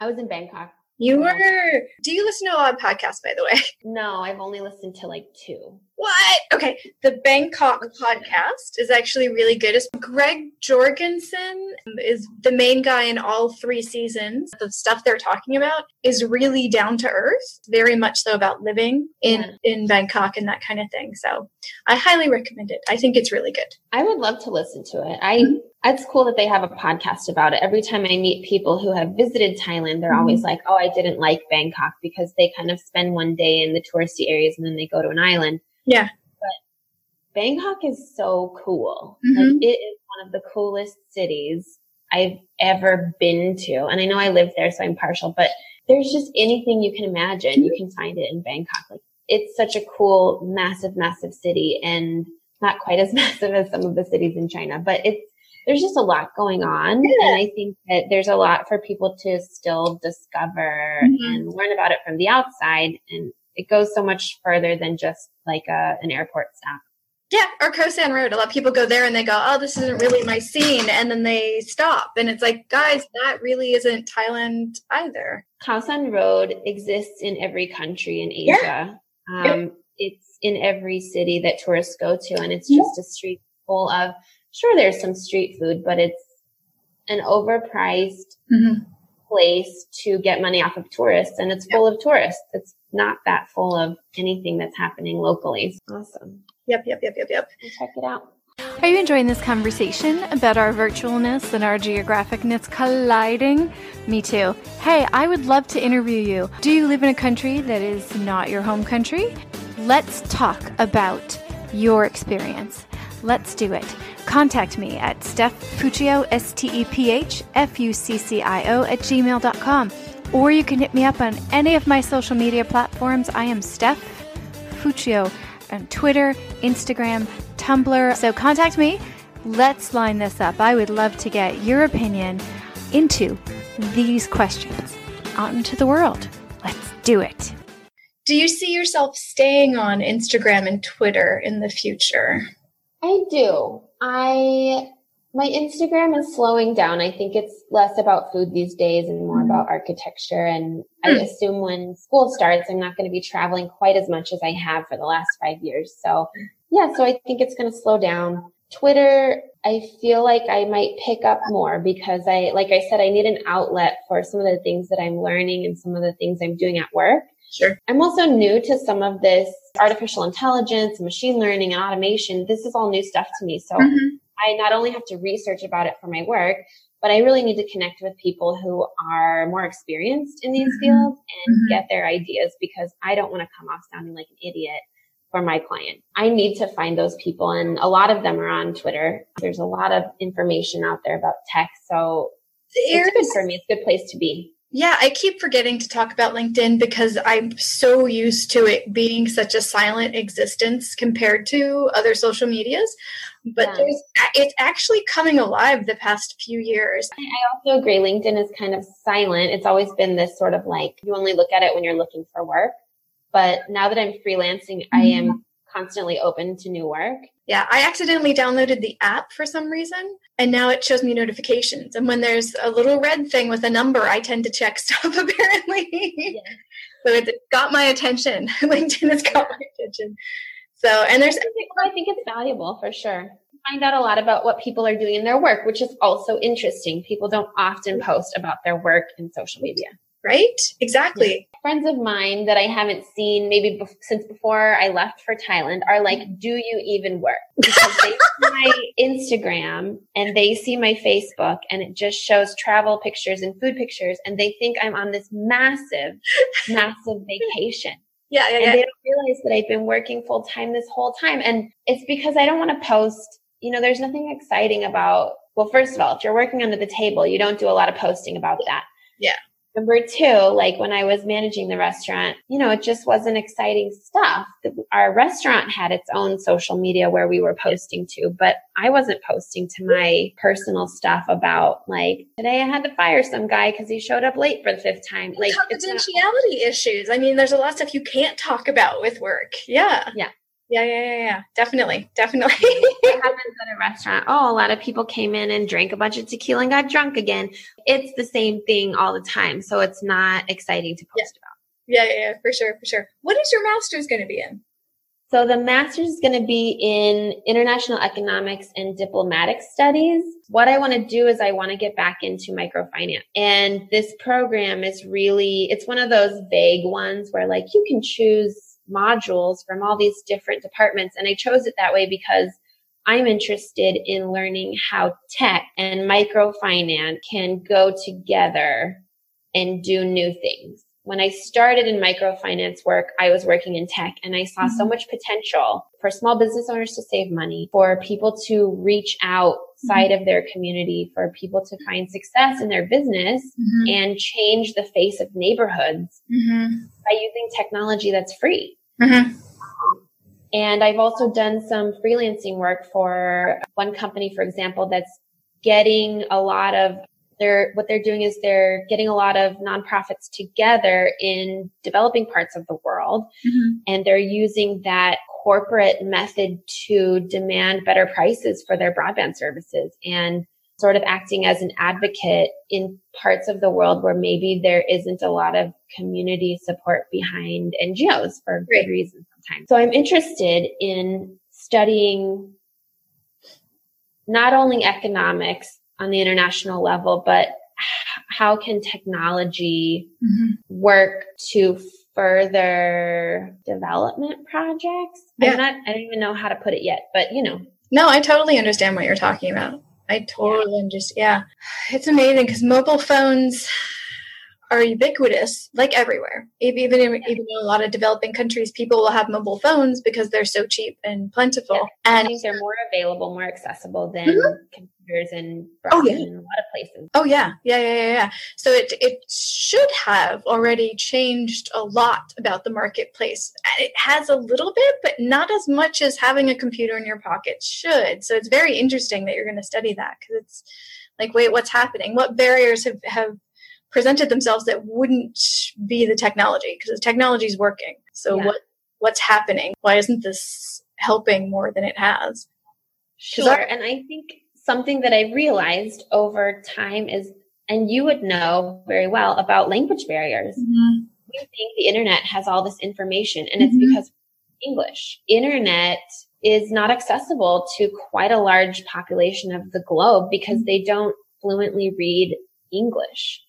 I was in Bangkok. You were. Do you listen to a lot of podcasts, by the way? (laughs) No, I've only listened to like two. What? Okay. The Bangkok podcast is actually really good. It's Greg Jorgensen is the main guy in all three seasons. The stuff they're talking about is really down to earth, very much so about living in, yeah. in Bangkok and that kind of thing. So I highly recommend it. I think it's really good. I would love to listen to it. I mm-hmm. It's cool that they have a podcast about it. Every time I meet people who have visited Thailand, they're mm-hmm. always like, "Oh, I didn't like Bangkok because they kind of spend one day in the touristy areas and then they go to an island." Yeah. But Bangkok is so cool. Mm-hmm. Like it is one of the coolest cities I've ever been to. And I know I live there, so I'm partial, but there's just anything you can imagine. You can find it in Bangkok. Like it's such a cool, massive, massive city and not quite as (laughs) massive as some of the cities in China, but it's, there's just a lot going on. Yeah. And I think that there's a lot for people to still discover mm-hmm. and learn about it from the outside. And it goes so much further than just like a, an airport stop. Yeah, or Khao San Road. A lot of people go there and they go, "Oh, this isn't really my scene," and then they stop, and it's like, guys, that really isn't Thailand either. Khao San Road exists in every country in Asia. Yeah. Um. It's in every city that tourists go to, and it's just a street full of. Sure, there's some street food, but it's an overpriced mm-hmm. place to get money off of tourists, and it's yep. full of tourists. It's not that full of anything that's happening locally. Awesome. Yep, yep, yep, yep, yep. check it out. Are you enjoying this conversation about our virtualness and our geographicness colliding? Me too. Hey, I would love to interview you. Do you live in a country that is not your home country? Let's talk about your experience. Let's do it. Contact me at Steph Fuccio, S T E P H F U C C I O, at gmail.com. Or you can hit me up on any of my social media platforms. I am Steph Fuccio on Twitter, Instagram, Tumblr. So contact me. Let's line this up. I would love to get your opinion into these questions out into the world. Let's do it. Do you see yourself staying on Instagram and Twitter in the future? I do. I my Instagram is slowing down. I think it's less about food these days and more about architecture. And I hmm. assume when school starts, I'm not going to be traveling quite as much as I have for the last five years. So yeah, so I think it's going to slow down. Twitter, I feel like I might pick up more because I, like I said, I need an outlet for some of the things that I'm learning and some of the things I'm doing at work. Sure. I'm also new to some of this artificial intelligence, machine learning and automation. This is all new stuff to me. So mm-hmm. I not only have to research about it for my work, but I really need to connect with people who are more experienced in these mm-hmm. fields and mm-hmm. get their ideas because I don't want to come off sounding like an idiot for my client. I need to find those people and a lot of them are on Twitter. There's a lot of information out there about tech. So There's, it's good for me. It's a good place to be. Yeah, I keep forgetting to talk about LinkedIn because I'm so used to it being such a silent existence compared to other social medias. But yeah. it's actually coming alive the past few years. I also agree. LinkedIn is kind of silent. It's always been this sort of like you only look at it when you're looking for work. But now that I'm freelancing, mm-hmm. I am constantly open to new work. Yeah, I accidentally downloaded the app for some reason, and now it shows me notifications. And when there's a little red thing with a number, I tend to check (laughs) stuff apparently. Yeah. so it's got my attention. (laughs) LinkedIn has got my attention. So, and there's, I think it's valuable for sure. Find out a lot about what people are doing in their work, which is also interesting. People don't often post about their work in social media right? Exactly. Friends of mine that I haven't seen maybe be- since before I left for Thailand are like, mm-hmm. do you even work? Because they see (laughs) my Instagram and they see my Facebook and it just shows travel pictures and food pictures and they think I'm on this massive, (laughs) massive vacation. Yeah, yeah, and they don't realize that I've been working full time this whole time. And it's because I don't want to post, you know, there's nothing exciting about, well, first of all, if you're working under the table, you don't do a lot of posting about that. Yeah. Number two, like when I was managing the restaurant, you know, it just wasn't exciting stuff. Our restaurant had its own social media where we were posting to, but I wasn't posting to my personal stuff about like today I had to fire some guy because he showed up late for the fifth time. Like confidentiality not- issues. I mean, there's a lot of stuff you can't talk about with work. Yeah. Yeah. Yeah, yeah, yeah, yeah. Definitely. Definitely. it happens at a restaurant. Oh, a lot of people came in and drank a bunch of tequila and got drunk again. It's the same thing all the time. So it's not exciting to post yeah. about. Yeah, yeah, yeah, for sure, for sure. What is your master's going to be in? So the master's is going to be in international economics and diplomatic studies. What I want to do is I want to get back into microfinance. And this program is really, it's one of those vague ones where like you can choose modules from all these different departments. And I chose it that way because I'm interested in learning how tech and microfinance can go together and do new things. When I started in microfinance work, I was working in tech and I saw mm-hmm. so much potential for small business owners to save money, for people to reach outside mm-hmm. of their community, for people to find success in their business mm-hmm. and change the face of neighborhoods mm-hmm. by using technology that's free. Mm-hmm. And I've also done some freelancing work for one company, for example, that's getting a lot of they're what they're doing is they're getting a lot of nonprofits together in developing parts of the world mm-hmm. and they're using that corporate method to demand better prices for their broadband services and sort of acting as an advocate in parts of the world where maybe there isn't a lot of community support behind NGOs for good reasons sometimes. So I'm interested in studying not only economics on the international level, but how can technology mm-hmm. work to further development projects? Yeah. I'm not, I don't even know how to put it yet, but you know. No, I totally understand what you're talking about. I totally yeah. understand. Yeah. It's amazing because mobile phones are ubiquitous, like everywhere. Even in, even in a lot of developing countries, people will have mobile phones because they're so cheap and plentiful. Yeah. And they're more available, more accessible than mm-hmm. Computers and oh, yeah. in a lot of places. Oh yeah, yeah, yeah, yeah, yeah. So it it should have already changed a lot about the marketplace. It has a little bit, but not as much as having a computer in your pocket should. So it's very interesting that you're going to study that because it's like, wait, what's happening? What barriers have have presented themselves that wouldn't be the technology because the technology is working. So yeah. what what's happening? Why isn't this helping more than it has? Sure. Our- and I think something that I realized over time is, and you would know very well about language barriers. Mm-hmm. We think the internet has all this information and mm-hmm. it's because English. Internet is not accessible to quite a large population of the globe because mm-hmm. they don't fluently read English.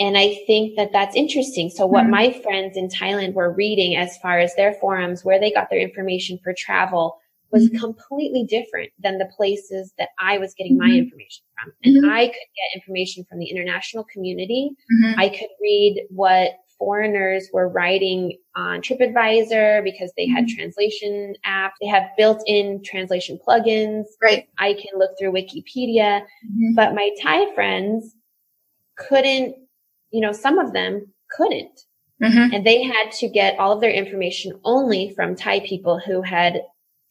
And I think that that's interesting. So what mm-hmm. my friends in Thailand were reading as far as their forums, where they got their information for travel was mm-hmm. completely different than the places that I was getting my mm-hmm. information from. And mm-hmm. I could get information from the international community. Mm-hmm. I could read what foreigners were writing on TripAdvisor because they had mm-hmm. translation apps. They have built-in translation plugins. Right. I can look through Wikipedia, but my Thai friends couldn't, you know, some of them couldn't. Mm-hmm. And they had to get all of their information only from Thai people who had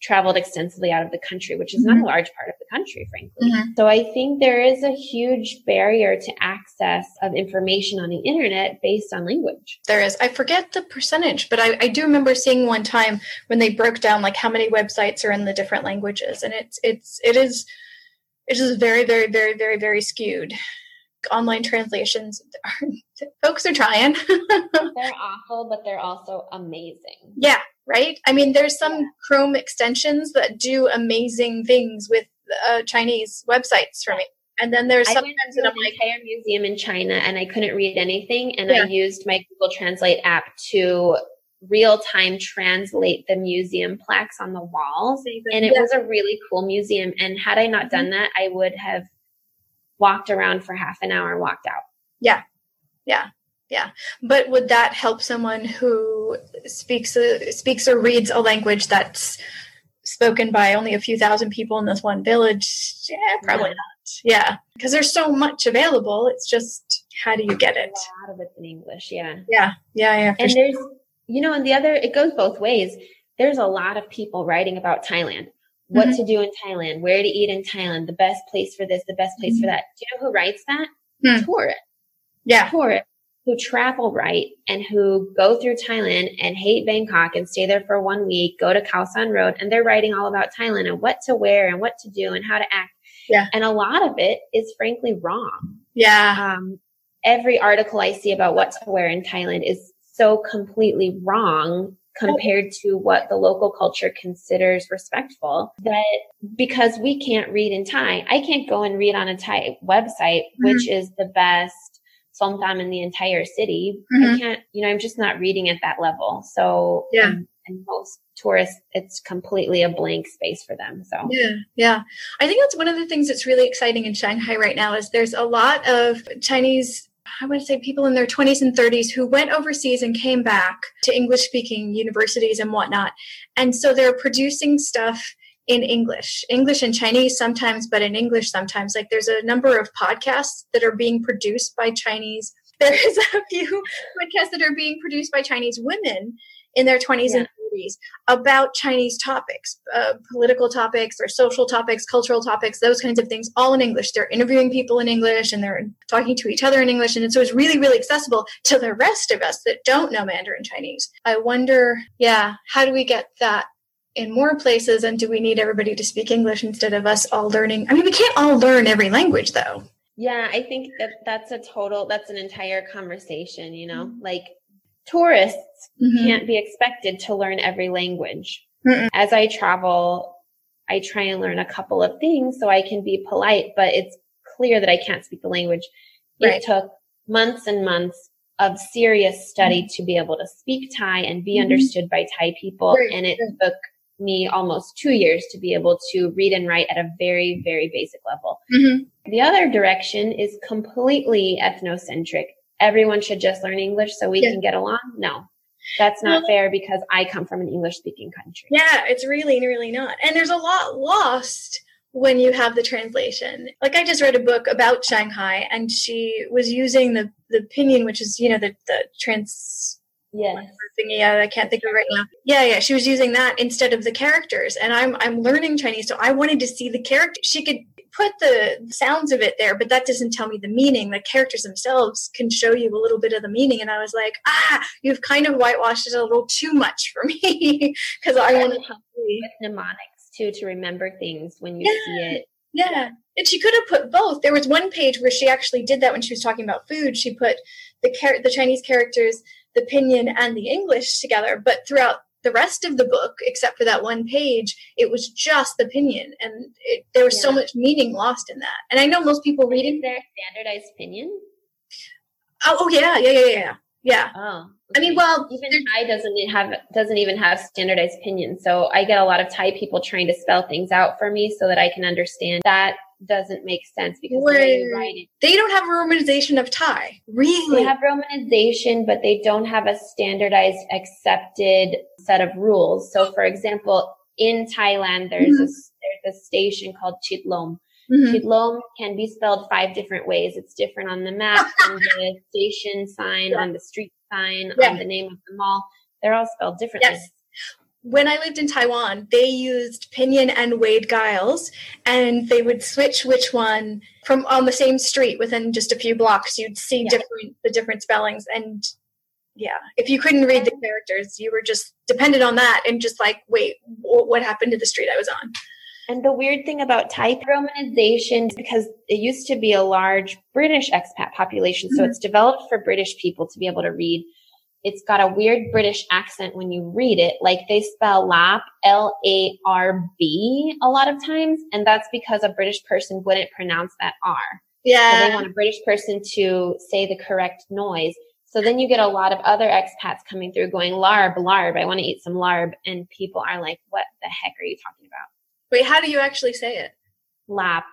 traveled extensively out of the country, which is mm-hmm. not a large part of the country, frankly. Mm-hmm. So I think there is a huge barrier to access of information on the internet based on language. There is. I forget the percentage, but I, I do remember seeing one time when they broke down like how many websites are in the different languages. And it's it's it is it is very, very, very, very, very skewed online translations are, (laughs) folks are trying (laughs) they're awful but they're also amazing yeah right i mean there's some chrome extensions that do amazing things with uh, chinese websites for me and then there's sometimes that I'm like, entire museum in China and I couldn't read anything. And yeah. I used my Google Translate app to real time translate the museum plaques on the walls. And it yeah. was a really cool museum. And had I not done mm-hmm. that, I would have walked around for half an hour and walked out. Yeah. Yeah. Yeah. But would that help someone who speaks a, speaks or reads a language that's spoken by only a few thousand people in this one village? Yeah, probably yeah. not. Yeah. Because there's so much available. It's just how do you get it? A lot of it's in English. Yeah. Yeah. Yeah. Yeah. And sure. there's, you know, and the other, it goes both ways. There's a lot of people writing about Thailand what mm-hmm. to do in Thailand, where to eat in Thailand, the best place for this, the best place mm-hmm. for that. Do you know who writes that? Mm. Tourists. Yeah. Tourists who travel right and who go through Thailand and hate Bangkok and stay there for one week, go to Khao San Road, and they're writing all about Thailand and what to wear and what to do and how to act. Yeah. And a lot of it is frankly wrong. Yeah. Um, every article I see about what to wear in Thailand is so completely wrong compared to what the local culture considers respectful that because we can't read in Thai, I can't go and read on a Thai website, mm-hmm. which is the best somtam in the entire city. Mm-hmm. I can't, you know, I'm just not reading at that level. So yeah. And, and most tourists, it's completely a blank space for them. So yeah, yeah. I think that's one of the things that's really exciting in Shanghai right now is there's a lot of Chinese I would say people in their 20s and 30s who went overseas and came back to English speaking universities and whatnot. And so they're producing stuff in English, English and Chinese sometimes, but in English sometimes. Like there's a number of podcasts that are being produced by Chinese. (laughs) There's a few podcasts that are being produced by Chinese women in their 20s yeah. and series about Chinese topics, uh, political topics or social topics, cultural topics, those kinds of things, all in English. They're interviewing people in English and they're talking to each other in English. And so it's really, really accessible to the rest of us that don't know Mandarin Chinese. I wonder, yeah, how do we get that in more places and do we need everybody to speak english instead of us all learning i mean we can't all learn every language though yeah i think that that's a total that's an entire conversation you know mm-hmm. like tourists mm-hmm. can't be expected to learn every language Mm-mm. as i travel i try and learn a couple of things so i can be polite but it's clear that i can't speak the language right. it took months and months of serious study mm-hmm. to be able to speak Thai and be mm-hmm. understood by Thai people. Right. And it took me almost two years to be able to read and write at a very, very basic level. Mm-hmm. The other direction is completely ethnocentric. Everyone should just learn English so we yeah. can get along. No, that's not well, fair because I come from an English speaking country. Yeah, it's really, really not. And there's a lot lost when you have the translation. Like I just read a book about Shanghai and she was using the, the pinyin, which is, you know, the, the trans Yes. Thingy, I can't think of it right now. Yeah, yeah. She was using that instead of the characters. And I'm I'm learning Chinese, so I wanted to see the character. She could put the sounds of it there, but that doesn't tell me the meaning. The characters themselves can show you a little bit of the meaning. And I was like, ah, you've kind of whitewashed it a little too much for me (laughs) because I want to help with mnemonics too to remember things when you yeah. see it. Yeah. And she could have put both. There was one page where she actually did that when she was talking about food. She put the char- the Chinese characters the pinyin and the English together, but throughout the rest of the book, except for that one page, it was just the pinyin, and it, there was yeah. so much meaning lost in that. And I know most people read it. There standardized pinyin. Oh, oh yeah, yeah, yeah, yeah, yeah. Oh, okay. I mean, well, even Thai doesn't have doesn't even have standardized pinyin, so I get a lot of Thai people trying to spell things out for me so that I can understand that doesn't make sense because the way you write it. They don't have a romanization of Thai. Really? They have romanization, but they don't have a standardized, accepted set of rules. So, for example, in Thailand, there's mm-hmm. a there's a station called Chitlom. Mm-hmm. Chitlom can be spelled five different ways. It's different on the map, (laughs) on the station sign, yeah. on the street sign, yeah. on the name of the mall. They're all spelled differently. Yes when I lived in Taiwan, they used Pinyin and Wade Giles, and they would switch which one from on the same street within just a few blocks. You'd see yeah. different the different spellings, and yeah, if you couldn't read the characters, you were just dependent on that, and just like, wait, what happened to the street I was on? And the weird thing about Thai romanization, because it used to be a large British expat population, mm-hmm. so it's developed for British people to be able to read it's got a weird British accent when you read it. Like they spell lap, L-A-R-B a lot of times. And that's because a British person wouldn't pronounce that R. Yeah. So they want a British person to say the correct noise. So then you get a lot of other expats coming through going, larb, larb, I want to eat some larb. And people are like, what the heck are you talking about? Wait, how do you actually say it? Lap.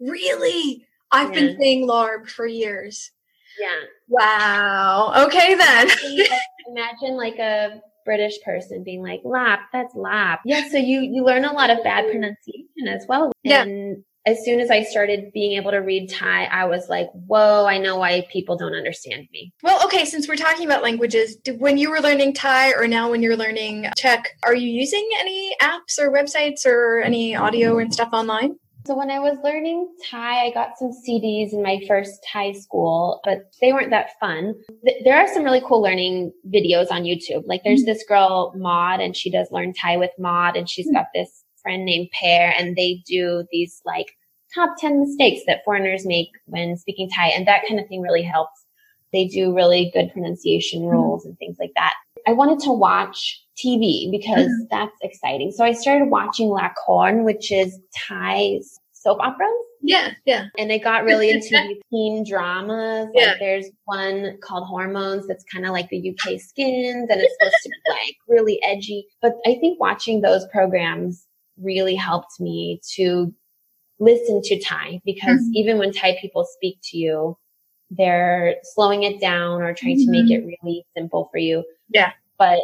Really? I've yeah. been saying larb for years. Yeah. Wow. Okay then. Imagine like a British person being like lap, that's lap. Yeah, so you you learn a lot of bad pronunciation as well. Yeah. And as soon as I started being able to read Thai, I was like, whoa, I know why people don't understand me. Well, okay, since we're talking about languages, did, when you were learning Thai or now when you're learning Czech, are you using any apps or websites or any audio and stuff online? So when I was learning Thai, I got some CDs in my first Thai school, but they weren't that fun. There are some really cool learning videos on YouTube. Like there's mm-hmm. this girl, Mod, and she does learn Thai with Mod, and she's hmm. got this friend named Pear, and they do these like top 10 mistakes that foreigners make when speaking Thai, and that kind of thing really helps. They do really good pronunciation hmm. rules and things like that. I wanted to watch TV because mm-hmm. that's exciting. So I started watching Lakorn, which is Thai soap operas. Yeah, yeah. And I got really into (laughs) teen dramas. Like there's one called Hormones that's kind of like the UK skins and it's supposed to be (laughs) like really edgy. But I think watching those programs really helped me to listen to Thai because mm-hmm. even when Thai people speak to you, they're slowing it down or trying mm-hmm. to make mm-hmm. it really simple for you. Yeah. But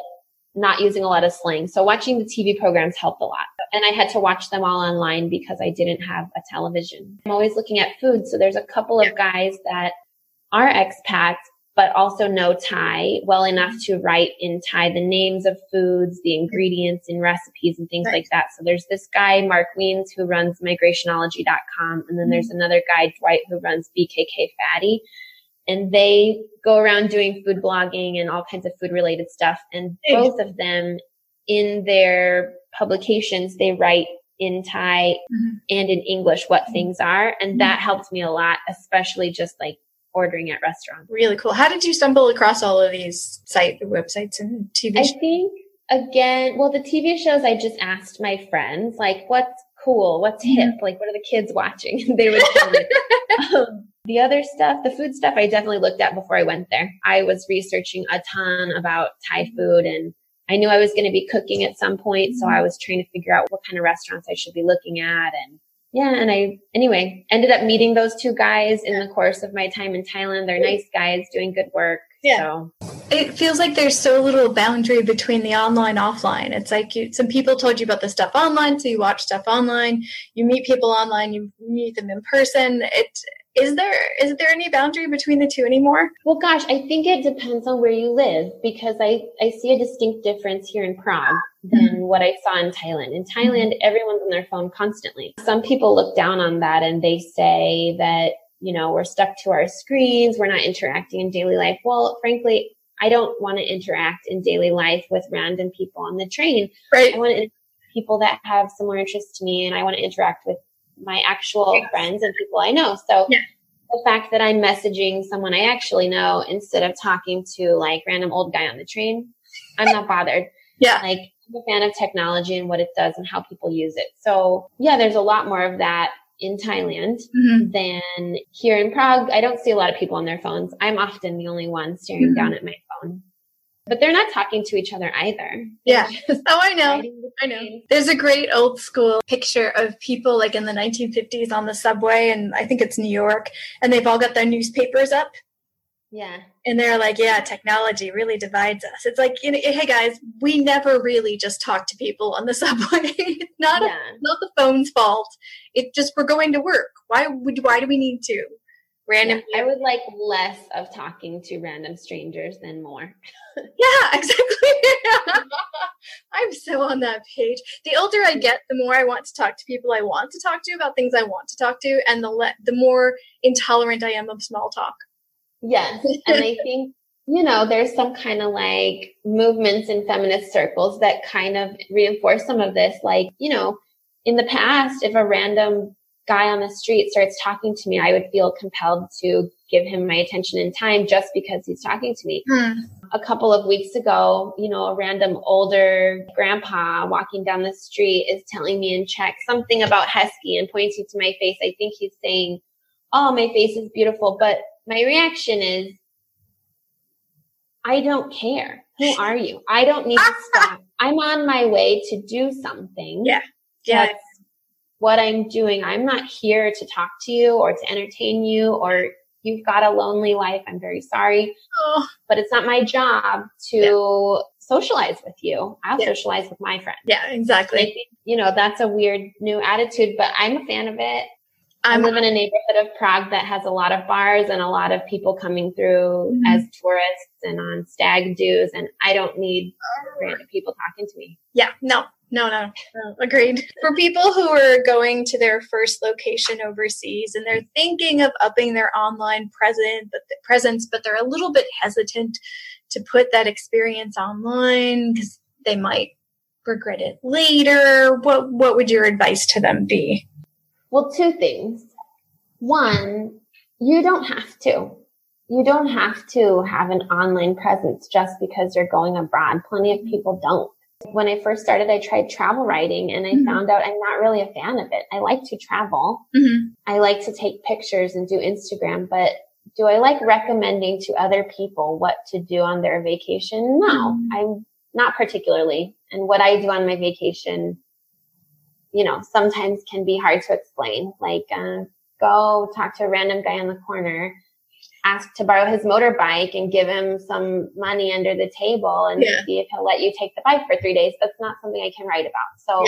not using a lot of slang. So watching the TV programs helped a lot. And I had to watch them all online because I didn't have a television. I'm always looking at food. So there's a couple of guys that are expats, but also know Thai well enough to write in Thai the names of foods, the ingredients and recipes and things right. like that. So there's this guy, Mark Wiens, who runs migrationology.com. And then mm-hmm. there's another guy, Dwight, who runs BKK Fatty. And they go around doing food blogging and all kinds of food related stuff. And both of them in their publications, they write in Thai mm-hmm. and in English what mm-hmm. things are. And mm-hmm. that helped me a lot, especially just like ordering at restaurants. Really cool. How did you stumble across all of these site websites and TV shows? I think again, well, the TV shows I just asked my friends, like, what's cool? What's mm-hmm. hip? Like, what are the kids watching? (laughs) they would tell me. (laughs) um, the other stuff, the food stuff, I definitely looked at before I went there. I was researching a ton about Thai food and I knew I was going to be cooking at some point. So I was trying to figure out what kind of restaurants I should be looking at and yeah, and I anyway ended up meeting those two guys in the course of my time in Thailand. They're nice guys doing good work. Yeah. So. It feels like there's so little boundary between the online offline. It's like you, some people told you about the stuff online, so you watch stuff online. You meet people online, you meet them in person. It is there is there any boundary between the two anymore? Well, gosh, I think it depends on where you live because I I see a distinct difference here in Prague than mm-hmm. what I saw in Thailand. In Thailand, everyone's on their phone constantly. Some people look down on that and they say that you know we're stuck to our screens, we're not interacting in daily life. Well, frankly, I don't want to interact in daily life with random people on the train. Right. I want to people that have similar interests to me and I want to interact with my actual yes. friends and people I know. So yeah. the fact that I'm messaging someone I actually know instead of talking to like random old guy on the train, I'm not bothered. (laughs) Yeah. Like I'm a fan of technology and what it does and how people use it. So yeah, there's a lot more of that in Thailand mm-hmm. than here in Prague. I don't see a lot of people on their phones. I'm often the only one staring mm-hmm. down at my phone but they're not talking to each other either. Yeah. (laughs) Oh, I know. I know. There's a great old school picture of people like in the 1950s on the subway, and I think it's New York, and they've all got their newspapers up. Yeah. And they're like, yeah, technology really divides us. It's like, you know, hey guys, we never really just talk to people on the (laughs) subway. not yeah. a, not the phone's fault. It just we're going to work. Why would why do we need to? Random. Yeah, I would like less of talking to random strangers than more. (laughs) yeah, (laughs) exactly. (laughs) I'm so on that page. The older I get, the more I want to talk to people I want to talk to about things I want to talk to, and the le- the more intolerant I am of small talk. Yes, and I think you know there's some kind of like movements in feminist circles that kind of reinforce some of this. Like you know, in the past, if a random guy on the street starts talking to me, I would feel compelled to give him my attention and time just because he's talking to me. Hmm. A couple of weeks ago, you know, a random older grandpa walking down the street is telling me in Czech something about Hezky and pointing to my face. I think he's saying, Oh, my face is beautiful. But my reaction is, I don't care. Who are you? I don't need to (laughs) stop. I'm on my way to do something. Yeah. Yeah what I'm doing. I'm not here to talk to you or to entertain you or you've got a lonely life. I'm very sorry. Oh. But it's not my job to yeah. socialize with you. I'll yeah. socialize with my friends. Yeah, exactly. Think, you know, that's a weird new attitude, but I'm a fan of it. I live in a neighborhood of Prague that has a lot of bars and a lot of people coming through mm-hmm. as tourists and on stag dos. And I don't need random people talking to me. Yeah, no, no, no, no, agreed. For people who are going to their first location overseas and they're thinking of upping their online presence, but presence, but they're a little bit hesitant to put that experience online because they might regret it later. What what would your advice to them be? Well, two things. One, you don't have to. You don't have to have an online presence just because you're going abroad. Plenty of people don't. When I first started, I tried travel writing and I mm-hmm. found out I'm not really a fan of it. I like to travel. Mm-hmm. I like to take pictures and do Instagram, but do I like recommending to other people what to do on their vacation? No, mm-hmm. I'm not particularly. And what I do on my vacation, you know, sometimes can be hard to explain. Like, uh, go talk to a random guy on the corner ask to borrow his motorbike and give him some money under the table and yeah. see if he'll let you take the bike for three days. That's not something I can write about. So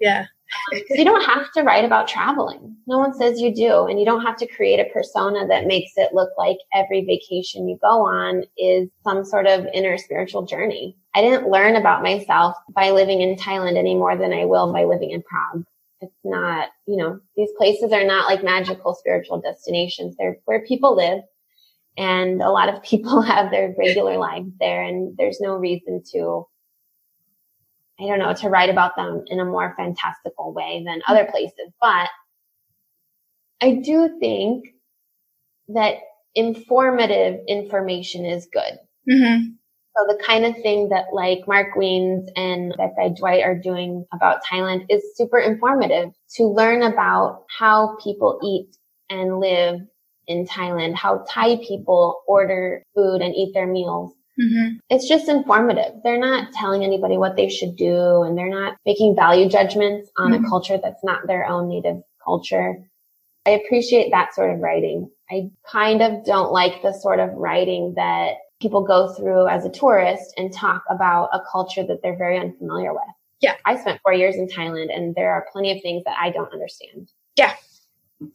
yeah. yeah. so (laughs) you don't have to write about traveling. No one says you do. And you don't have to create a persona that makes it look like every vacation you go on is some sort of inner spiritual journey. I didn't learn about myself by living in Thailand any more than I will by living in Prague. It's not, you know, these places are not like magical spiritual destinations. They're where people live. And a lot of people (laughs) have their regular lives there and there's no reason to I don't know, to write about them in a more fantastical way than other places. But I do think that informative information is good. Mm-hmm. So the kind of thing that like Mark Wiens and that guy Dwight are doing about Thailand is super informative to learn about how people eat and live in Thailand, how Thai people order food and eat their meals. Mm-hmm. It's just informative. They're not telling anybody what they should do and they're not making value judgments on mm-hmm. a culture that's not their own native culture. I appreciate that sort of writing. I kind of don't like the sort of writing that people go through as a tourist and talk about a culture that they're very unfamiliar with. Yeah. I spent four years in Thailand and there are plenty of things that I don't understand. Yeah.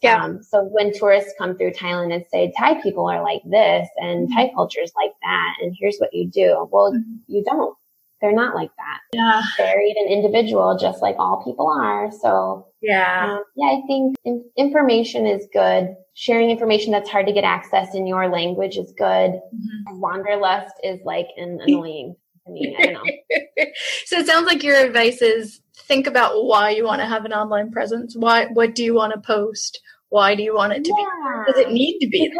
Yeah. Um, so when tourists come through Thailand and say Thai people are like this and mm-hmm. Thai culture is like that, and here's what you do. Well, mm-hmm. you don't. They're not like that. Yeah. Varied and individual, just like all people are. So yeah, um, yeah. I think in- information is good. Sharing information that's hard to get access in your language is good. Mm-hmm. Wanderlust is like an annoying to me. I don't know. (laughs) so it sounds like your advice is think about why you want to have an online presence. Why, what do you want to post? Why do you want it to yeah. be? Does it need to be?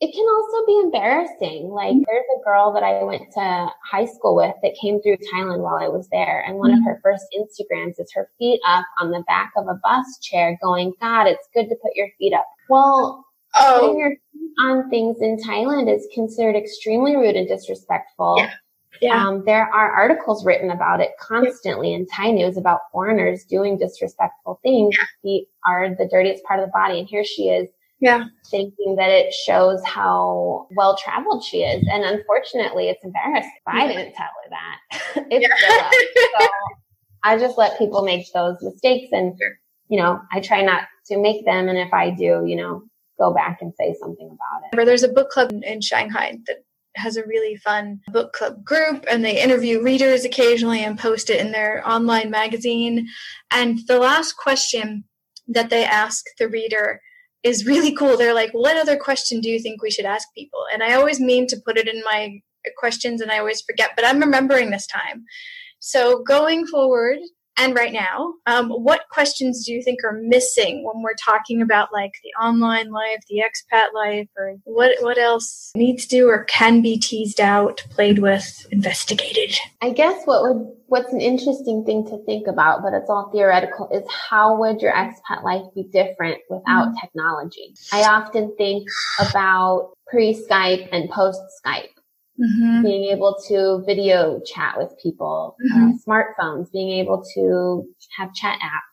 It can also be embarrassing. Like mm-hmm. there's a girl that I went to high school with that came through Thailand while I was there. And one mm-hmm. of her first Instagrams is her feet up on the back of a bus chair going, God, it's good to put your feet up. Well, oh. putting your feet on things in Thailand is considered extremely rude and disrespectful. Yeah. Yeah. Um, there are articles written about it constantly yeah. in Thai news about foreigners doing disrespectful things. Yeah. Feet are the dirtiest part of the body. And here she is yeah. thinking that it shows how well traveled she is. And unfortunately, it's embarrassing. I didn't tell her that. (laughs) it's (laughs) so I just let people make those mistakes and, sure. you know, I try not to make them. And if I do, you know, go back and say something about it. There's a book club in Shanghai that has a really fun book club group and they interview readers occasionally and post it in their online magazine. And the last question that they ask the reader is really cool. They're like, What other question do you think we should ask people? And I always mean to put it in my questions and I always forget, but I'm remembering this time. So going forward, and right now, um, what questions do you think are missing when we're talking about like the online life, the expat life, or what what else needs to or can be teased out, played with, investigated? I guess what would what's an interesting thing to think about, but it's all theoretical, is how would your expat life be different without mm-hmm. technology? I often think about pre Skype and post Skype Mm-hmm. being able to video chat with people, uh, mm-hmm. uh, smartphones, being able to have chat apps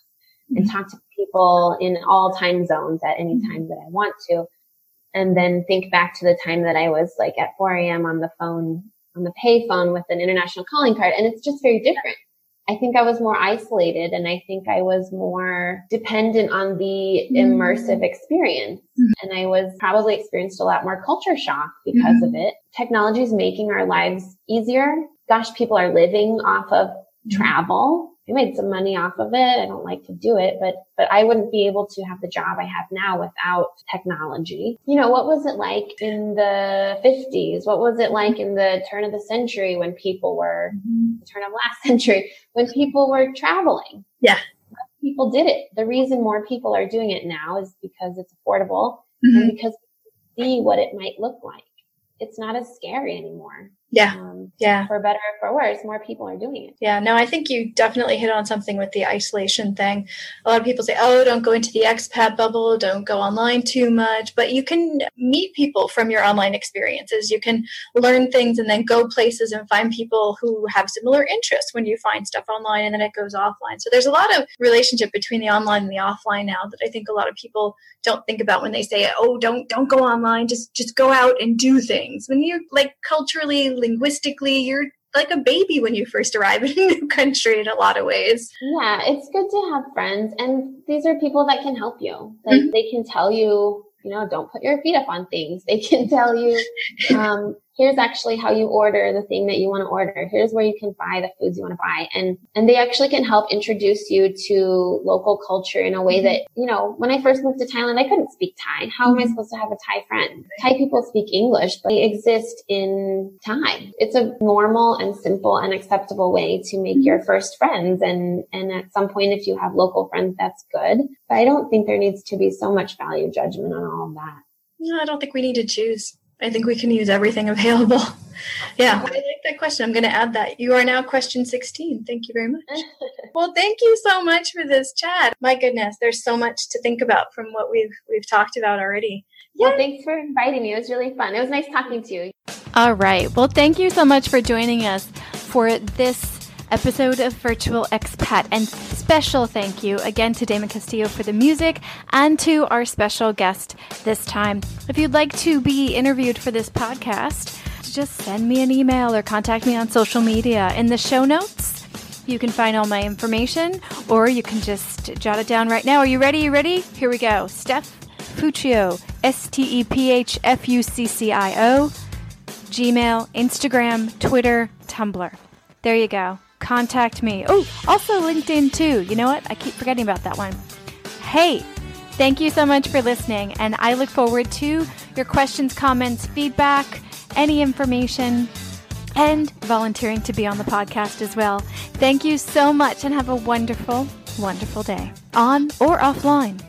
and mm-hmm. talk to people in all time zones at any mm-hmm. time that I want to. And then think back to the time that I was like at 4 a.m. on the phone, on the pay phone with an international calling card. And it's just very different. I think I was more isolated and I think I was more dependent on the immersive experience. Mm-hmm. And I was probably experienced a lot more culture shock because mm-hmm. of it. Technology is making our lives easier. Gosh, people are living off of mm-hmm. travel. I made some money off of it. I don't like to do it, but, but I wouldn't be able to have the job I have now without technology. You know, what was it like in the 50s? What was it like in the turn of the century when people were, mm-hmm. turn of last (laughs) century, when people were traveling? Yeah. People did it. The reason more people are doing it now is because it's affordable mm-hmm. and because see what it might look like. It's not as scary anymore. Yeah. Um, yeah. For better or for worse, more people are doing it. Yeah. No, I think you definitely hit on something with the isolation thing. A lot of people say, oh, don't go into the expat bubble, don't go online too much. But you can meet people from your online experiences. You can learn things and then go places and find people who have similar interests when you find stuff online and then it goes offline. So there's a lot of relationship between the online and the offline now that I think a lot of people don't think about when they say, oh, don't don't go online, just just go out and do things. When you like culturally linguistically, you're like a baby when you first arrive (laughs) in a new country in a lot of ways. Yeah, it's good to have friends, and these are people that can help you. Like mm-hmm. they can tell you, you know, don't put your feet up on things. They can tell you, (laughs) um, here's actually how you order the thing that you want to order. Here's where you can buy the foods you want to buy. And, and they actually can help introduce you to local culture in a way mm-hmm. that, you know, when I first moved to Thailand, I couldn't speak Thai. How am I mm-hmm. supposed to have a Thai friend? Thai people speak English, but they exist in Thai. It's a normal and simple and acceptable way to make your mm-hmm. first friends. And, and at some point, if you have local friends, that's good. But I don't think there needs to be so much value judgment on all of that. No, I don't think we need to choose. I think we can use everything available. (laughs) Yeah, I like that question. I'm going to add that. You are now question 16. Thank you very much. (laughs) well, thank you so much for this chat. My goodness, there's so much to think about from what we've we've talked about already. Yeah, well, thanks for inviting me. It was really fun. It was nice talking to you. All right. Well, thank you so much for joining us for this episode of Virtual Expat. And special thank you again to Damon Castillo for the music and to our special guest this time. If you'd like to be interviewed for this podcast, just send me an email or contact me on social media. In the show notes, you can find all my information or you can just jot it down right now. Are you ready? You ready? Here we go. Steph Fuccio, S T E P H F U C C I O, Gmail, Instagram, Twitter, Tumblr. There you go contact me. Oh, also LinkedIn too. You know what? I keep forgetting about that one. Hey, thank you so much for listening, and I look forward to your questions, comments, feedback, any information, and volunteering to be on the podcast as well. Thank you so much, and have a wonderful, wonderful day, on or offline.